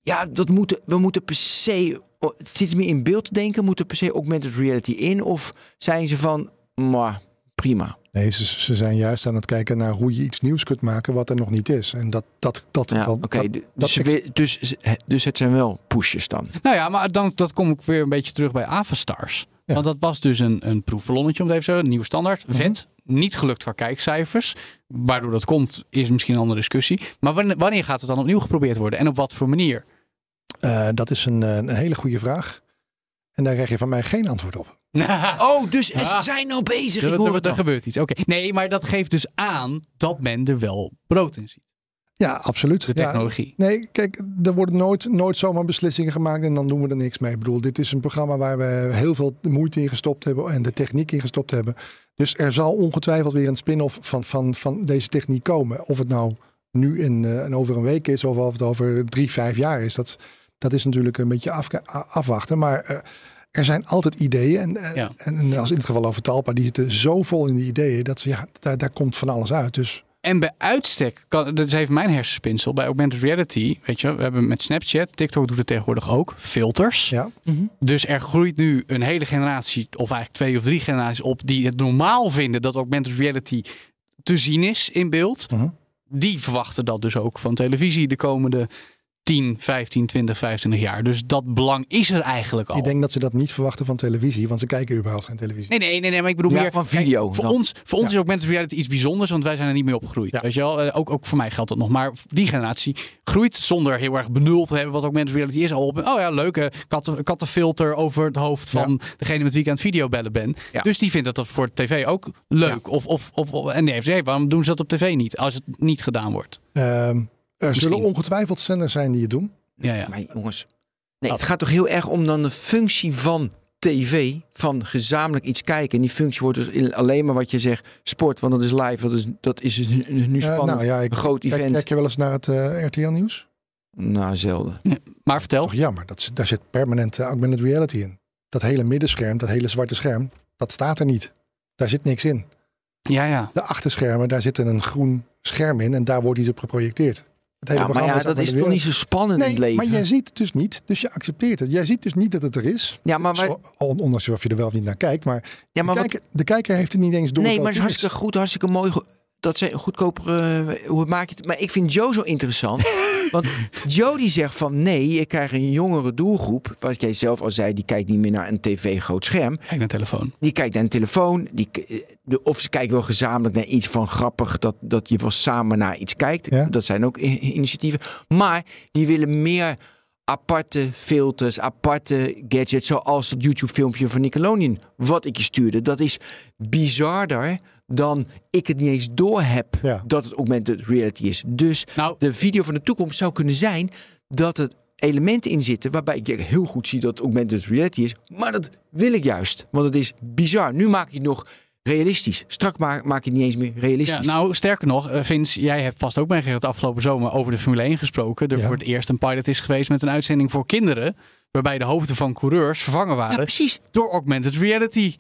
ja, dat moeten, we moeten per se, oh, het zit meer in beeld te denken, moet er per se augmented reality in? Of zijn ze van, maar prima. Nee, ze, ze zijn juist aan het kijken naar hoe je iets nieuws kunt maken wat er nog niet is. En dat, dat, dat, Ja, oké. dat- d- dat dus, dus, dus het zijn wel pushes dan. Nou ja, maar dan dat kom ik weer een beetje terug bij Avastars. Ja. Want dat was dus een, een proefballonnetje, om het even zo, een nieuwe standaard. Vet. Niet gelukt qua kijkcijfers. Waardoor dat komt, is misschien een andere discussie. Maar wanneer, wanneer gaat het dan opnieuw geprobeerd worden? En op wat voor manier? eh, dat is een, een hele goede vraag. En daar krijg je van mij geen antwoord op. Oh, dus ze Ah. zijn al bezig. er, Ik hoor er- het er al. gebeurt iets. Oké. Nee, maar dat geeft dus aan dat men er wel brood in ziet. Ja, absoluut. De Ja, technologie. Nee, kijk, er worden nooit, nooit zomaar beslissingen gemaakt en dan doen we er niks mee. Ik bedoel, dit is een programma waar we heel veel moeite in gestopt hebben en de techniek in gestopt hebben. Dus er zal ongetwijfeld weer een spin-off van, van, van deze techniek komen. Of het nou nu in, eh, en over een week is of of het over drie, vijf jaar is. Dat, dat is natuurlijk een beetje af, afwachten. Maar eh, er zijn altijd ideeën. En, eh, Ja. en, en als in het geval over Talpa, die zitten zo vol in die ideeën dat ze, ja, daar, daar komt van alles uit. Dus En bij uitstek, kan, dat is even mijn hersenspinsel, bij augmented reality, weet je, we hebben met Snapchat, TikTok doet het tegenwoordig ook, filters. ja, Dus er groeit nu een hele generatie, of eigenlijk twee of drie generaties op, die het normaal vinden dat augmented reality te zien is in beeld. Mhm. Die verwachten dat dus ook van televisie de komende 10, 15, 20, 25 jaar. Dus dat belang is er eigenlijk al. ik denk dat ze dat niet verwachten van televisie, want ze kijken überhaupt geen televisie. Nee, nee, nee, nee, maar ik bedoel Ja, meer van video Kijk, voor dan. ons, voor ons is augmented reality iets bijzonders, want wij zijn er niet mee opgegroeid. Ja. Weet je wel? Eh, Ook, ook voor mij geldt dat nog. Maar die generatie groeit zonder heel erg benul te hebben wat augmented reality is. Al op, oh ja, leuke katten, kattenfilter over het hoofd van degene met wie ik aan het videobellen ben. Ja. Dus die vindt dat, dat voor tv ook leuk. Of, of, of, of- en die heeft waarom doen ze dat op tv niet? Als het niet gedaan wordt. Ehm, er Misschien. zullen ongetwijfeld zenders zijn die het doen. Ja, ja. Maar jongens, nee, het gaat toch heel erg om dan de functie van tv, van gezamenlijk iets kijken. En die functie wordt dus in- alleen maar wat je zegt, sport, want dat is live, dat is, dat is dus nu, Eh, spannend. nou ja, ik, een groot kijk, event. kijk je wel eens naar het eh, RTL-nieuws? Nou, zelden. Maar vertel. Toch jammer, dat, zit- daar zit permanent eh, augmented reality in. Dat hele middenscherm, dat hele zwarte scherm, dat staat er niet. Daar zit niks in. Ja, ja. De achterschermen, daar zit een groen scherm in en daar wordt iets op geprojecteerd. Het hele Ja, maar ja, dat is toch niet zo spannend in het Nee, leven? maar jij ziet het dus niet, dus je accepteert het. Jij ziet dus niet dat het er is. Ja, maar, wij- ondanks of je er wel of niet naar kijkt. Maar, ja, maar de, wat- kijker, de kijker heeft het niet eens door. nee, maar het is hartstikke goed, hartstikke mooi. Dat zijn goedkopere. Hoe maak je het? Maar ik vind Joe zo interessant. want Joe die zegt van nee, je krijgt een jongere doelgroep. Wat jij zelf al zei, die kijkt niet meer naar een tv groot scherm. Kijk naar telefoon. Die kijkt naar een telefoon. Die, eh, de- of ze kijken wel gezamenlijk naar iets van grappig. Dat, dat je wel samen naar iets kijkt. Ja. Dat zijn ook initiatieven. Maar die willen meer aparte filters, aparte gadgets. Zoals dat YouTube filmpje van Nickelodeon. Wat ik je stuurde. Dat is bizarder dan ik het niet eens door heb. Ja. Dat het augmented reality is. Dus Nou, de video van de toekomst zou kunnen zijn dat er elementen in zitten waarbij ik heel goed zie dat het augmented reality is. Maar dat wil ik juist, want het is bizar. Nu maak je het nog realistisch. Strak maak, maak je het niet eens meer Ja, realistisch. nou, sterker nog, eh, Vince, jij hebt vast ook meegekregen het afgelopen zomer over de Formule 1 gesproken. Er Ja. voor het eerst een pilot is geweest met een uitzending voor kinderen. Waarbij de hoofden van coureurs vervangen ja, waren precies. door augmented reality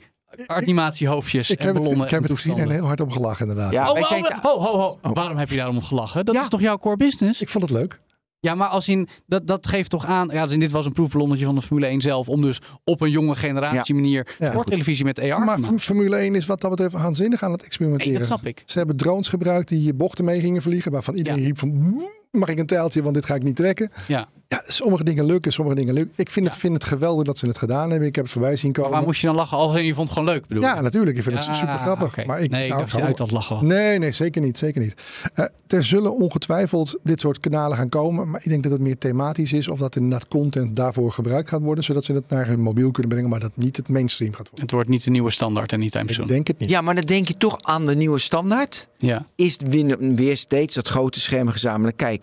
animatiehoofdjes Ik en heb het, ik heb en het gezien en heel hard om gelachen inderdaad. Ja, Oh, wij oh, zijn oh, ho, ho, ho. Waarom heb je daarom gelachen? Dat Ja. is toch jouw core business? Ik vond het leuk. Ja, maar als in, dat, dat geeft toch aan. Ja, als in dit was een proefballonnetje van de Formule 1 zelf. Om dus op een jonge generatie manier Ja. sporttelevisie met AR Maar te maken. F- Formule 1 is wat dat betreft waanzinnig aan het Nee, experimenteren. dat snap ik. Ze hebben drones gebruikt die bochten mee gingen vliegen. Waarvan iedereen Ja. riep van... "Mm, Mag ik een tijltje, want dit ga ik niet trekken. Ja. Ja, sommige dingen lukken, sommige dingen lukken. Ik vind, het, vind het geweldig dat ze het gedaan hebben. Ik heb het voorbij zien Maar komen. waar moest je dan lachen? Al je vond het gewoon leuk, bedoel? Ja, natuurlijk. Ik vind het super grappig. Maar ik, nee, ik nou, dacht uit dat lachen was. Nee, nee, zeker niet. Zeker niet. Eh, er zullen ongetwijfeld dit soort kanalen gaan komen. Maar ik denk dat het meer thematisch is. Of dat inderdaad content daarvoor gebruikt gaat worden. Zodat ze het naar hun mobiel kunnen brengen. Maar dat niet het mainstream gaat worden. Het wordt niet de nieuwe standaard en niet time Ik denk het niet. Ja, maar dan denk je toch aan de nieuwe standaard. Ja. Is weer, weer steeds dat grote scherm gezamenlijk kijken.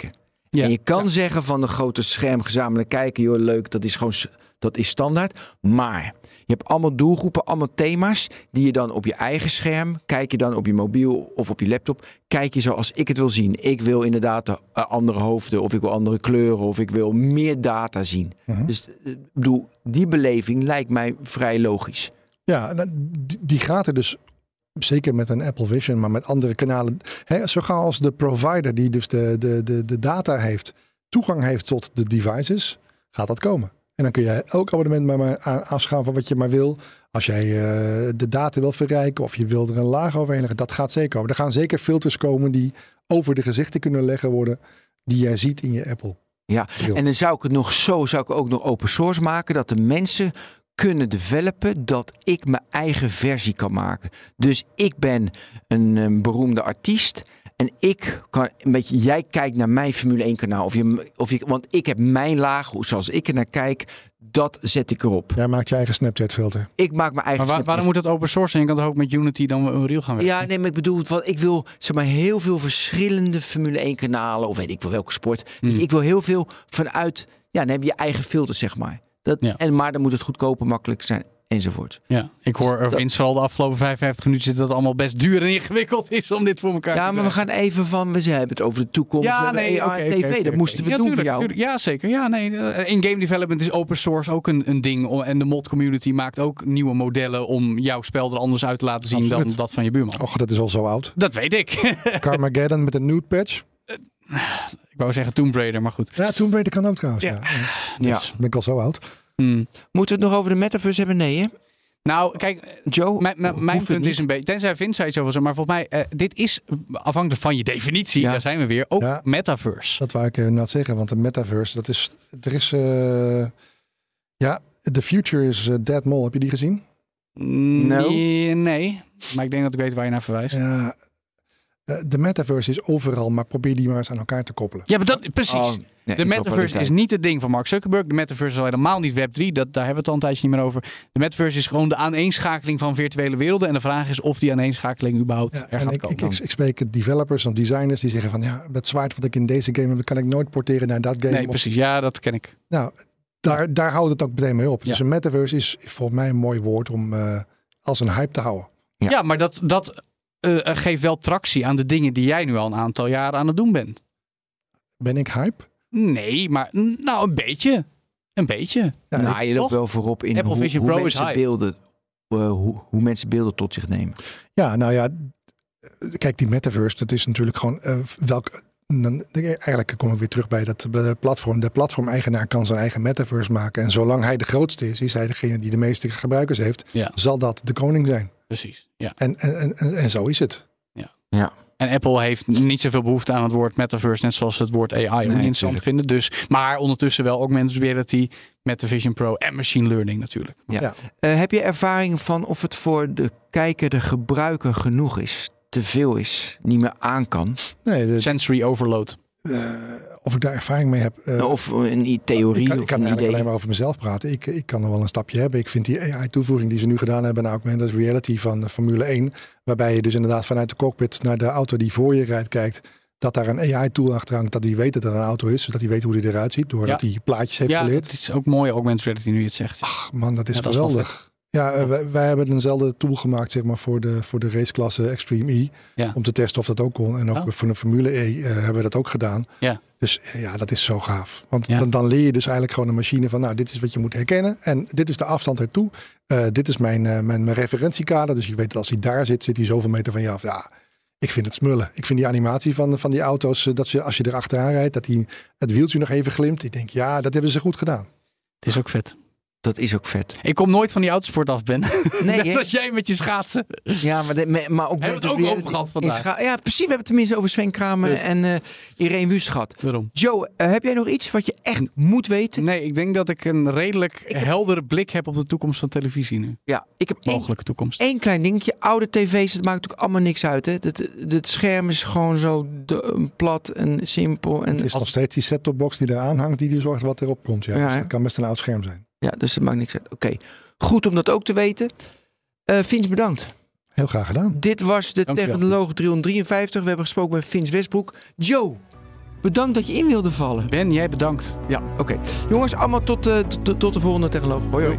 Ja. En je kan zeggen van de grote scherm gezamenlijk kijken, joh, leuk, dat is gewoon dat is standaard. Maar je hebt allemaal doelgroepen, allemaal thema's die je dan op je eigen scherm, kijk je dan op je mobiel of op je laptop, kijk je zoals ik het wil zien. Ik wil inderdaad eh, andere hoofden of ik wil andere kleuren of ik wil meer data zien. Mhm. Dus eh, ik bedoel, die beleving lijkt mij vrij logisch. Ja, die, die gaat er dus zeker met een Apple Vision, maar met andere kanalen. Hè, zo gauw als de provider die dus de, de, de, de data heeft, toegang heeft tot de devices, gaat dat komen. En dan kun je elk abonnement maar, afschaffen wat je maar wil. Als jij eh, de data wil verrijken of je wil er een laag overheen leggen, dat gaat zeker komen. Er gaan zeker filters komen die over de gezichten kunnen leggen worden, die jij ziet in je Apple. Ja, en dan zou ik het nog zo, zou ik ook nog open source maken, dat de mensen kunnen developen dat ik mijn eigen versie kan maken. Dus ik ben een, eh, beroemde artiest en ik kan een beetje, jij kijkt naar mijn Formule 1 kanaal of je, of je, want ik heb mijn laag, hoe- zoals ik er naar kijk, dat zet ik erop. Jij maakt je eigen Snapchat filter. Ik maak mijn eigen. Maar waar- waarom moet het open source zijn? Je kan toch ook met Unity dan een reel gaan werken? Ja, nee, maar ik bedoel, wat ik wil zeg maar heel veel verschillende Formule 1 kanalen of weet ik wel welke sport. Hmm. Ik wil heel veel vanuit, ja, dan heb je je eigen filter zeg maar. Dat, Ja. en, maar dan moet het goedkoper, makkelijk zijn enzovoort. Ja, ik hoor er Dat- Vince vooral de afgelopen 55 minuten zitten dat het allemaal best duur en ingewikkeld is om dit voor elkaar Ja, te maar we gaan even van, we hebben het over de toekomst. Ja, nee, oké, tv, dat moesten we Ja, doen tuurlijk, voor jou. tuurlijk. ja, zeker. Ja, nee, eh, in game development is open source ook een, een ding. En de mod community maakt ook nieuwe modellen om jouw spel er anders uit te laten zien dan dat van je buurman. Och, dat is al zo oud. Dat weet ik. Carmageddon met een nude patch. Ik wou zeggen Tomb Raider, maar goed. Ja, Tomb Raider kan ook trouwens. Ja. Ja. Ja. Dus ben ik al zo oud. Hmm. Moeten we het nog over de metaverse hebben? Nee, hè? Nou, kijk, Joe, Mijn, punt is een beetje, tenzij Vince zei iets over zo, maar volgens mij, eh, dit is afhankelijk van je definitie, Ja. daar zijn we weer, ook Ja. metaverse. Dat wou ik eh, net zeggen, want de metaverse, dat is, er is, eh, ja, The Future is Dead Mall. Heb je die gezien? No. nee, nee, maar ik denk dat ik weet waar je naar verwijst. Ja, de metaverse is overal, maar probeer die maar eens aan elkaar te koppelen. maar dat, precies. Oh, nee, de metaverse is niet het ding van Mark Zuckerberg. De metaverse is al helemaal niet Web3. Dat, daar hebben we het al een tijdje niet meer over. De metaverse is gewoon de aaneenschakeling van virtuele werelden. En de vraag is of die aaneenschakeling überhaupt Ja, er gaat ik, komen. ik, ik, ik spreek developers of designers die zeggen van ja, het zwaard wat ik in deze game heb, kan ik nooit porteren naar dat game. nee, Of- precies. Ja, dat ken ik. nou, daar, daar houdt het ook meteen mee op. Dus Ja. een metaverse is volgens mij een mooi woord om eh, als een hype te houden. Ja. Ja, maar dat, dat eh, geeft wel tractie aan de dingen die jij nu al een aantal jaren aan het doen bent. Ben ik hype? Nee, maar nou een beetje. Een beetje. Ja, nou, je loopt wel voorop in Apple hoe, Vision hoe Pro is mensen hype. beelden, eh, hoe, hoe mensen beelden tot zich nemen. Ja, nou ja, kijk, die metaverse, dat is natuurlijk gewoon eh, welk. Dan, eigenlijk kom ik weer terug bij dat de platform. De platformeigenaar kan zijn eigen metaverse maken. En zolang hij de grootste is, is hij degene die de meeste gebruikers heeft, Ja. zal dat de koning zijn. Precies. Ja. En, en, en, en, zo is het. Ja. En Apple heeft niet zoveel behoefte aan het woord metaverse, net zoals het woord AI Nee, interessant vinden. Dus, maar ondertussen wel augmented reality met de Vision Pro en machine learning natuurlijk. Ja. Ja. Eh, heb je ervaring van of het voor de kijker, de gebruiker genoeg is? Te veel is, niet meer aan kan? Nee, de- Sensory overload. Eh, of ik daar ervaring mee heb. eh, of een theorie ik kan, ik of kan een eigenlijk idee? alleen maar over mezelf praten. Ik, ik kan nog wel een stapje hebben. Ik vind die AI-toevoeging die ze nu gedaan hebben naar augmented reality van de Formule 1, waarbij je dus inderdaad vanuit de cockpit naar de auto die voor je rijdt kijkt, dat daar een AI-tool achter hangt, dat die weet dat er een auto is, zodat hij weet hoe die eruit ziet, doordat Ja. hij plaatjes heeft Ja, geleerd. het is ook mooi augmented reality nu je het zegt. Ach man, dat is Ja, dat is wel geweldig. Ja, eh, wij, wij hebben eenzelfde tool gemaakt zeg maar, voor, de, voor de raceklasse Extreme E. Ja. Om te testen of dat ook kon. En ook Oh. voor de Formule E eh, hebben we dat ook gedaan. Ja. Dus eh, ja, dat is zo gaaf. Want Ja. dan, dan leer je dus eigenlijk gewoon een machine van... nou, dit is wat je moet herkennen. En dit is de afstand ertoe. Eh, dit is mijn, mijn, mijn referentiekader. Dus je weet dat als hij daar zit, zit hij zoveel meter van je af. Ja, Ik vind het smullen. Ik vind die animatie van, van die auto's, dat ze, als je er achteraan rijdt, dat die, het wieltje nog even glimt. Ik denk, ja, dat hebben ze goed gedaan. Het is ook vet. Dat is ook vet. Ik kom nooit van die autosport af, Ben. Nee, Net hè? zoals jij met je schaatsen. Ja, maar, de- maar ook Hebben we het ook over gehad vandaag? Ja, precies. We hebben het tenminste over Sven Kramer Dus. en eh Irene Wust gehad. Waarom? Joe, eh, heb jij nog iets wat je echt moet weten? Nee, ik denk dat ik een redelijk Ik heb- heldere blik heb op de toekomst van televisie nu. Ja, ik heb één, Mogelijke toekomst. één klein dingetje. Oude tv's, dat maakt natuurlijk allemaal niks uit. Hè? Het, het scherm is gewoon zo de- plat en simpel. En Het is nog steeds die set-topbox die eraan hangt, die er zorgt wat erop komt. Ja, Ja, dus dat kan best een oud scherm zijn. Ja, dus dat maakt niks uit. Oké, goed om dat ook te weten. Eh Vince, bedankt. Heel graag gedaan. Dit was de Technoloog 353. We hebben gesproken met Vince Westbroek. Joe, bedankt dat je in wilde vallen. Ben, jij bedankt. Ja, oké. Jongens, allemaal tot, eh, tot, tot de volgende Technoloog. Hoi, hoi.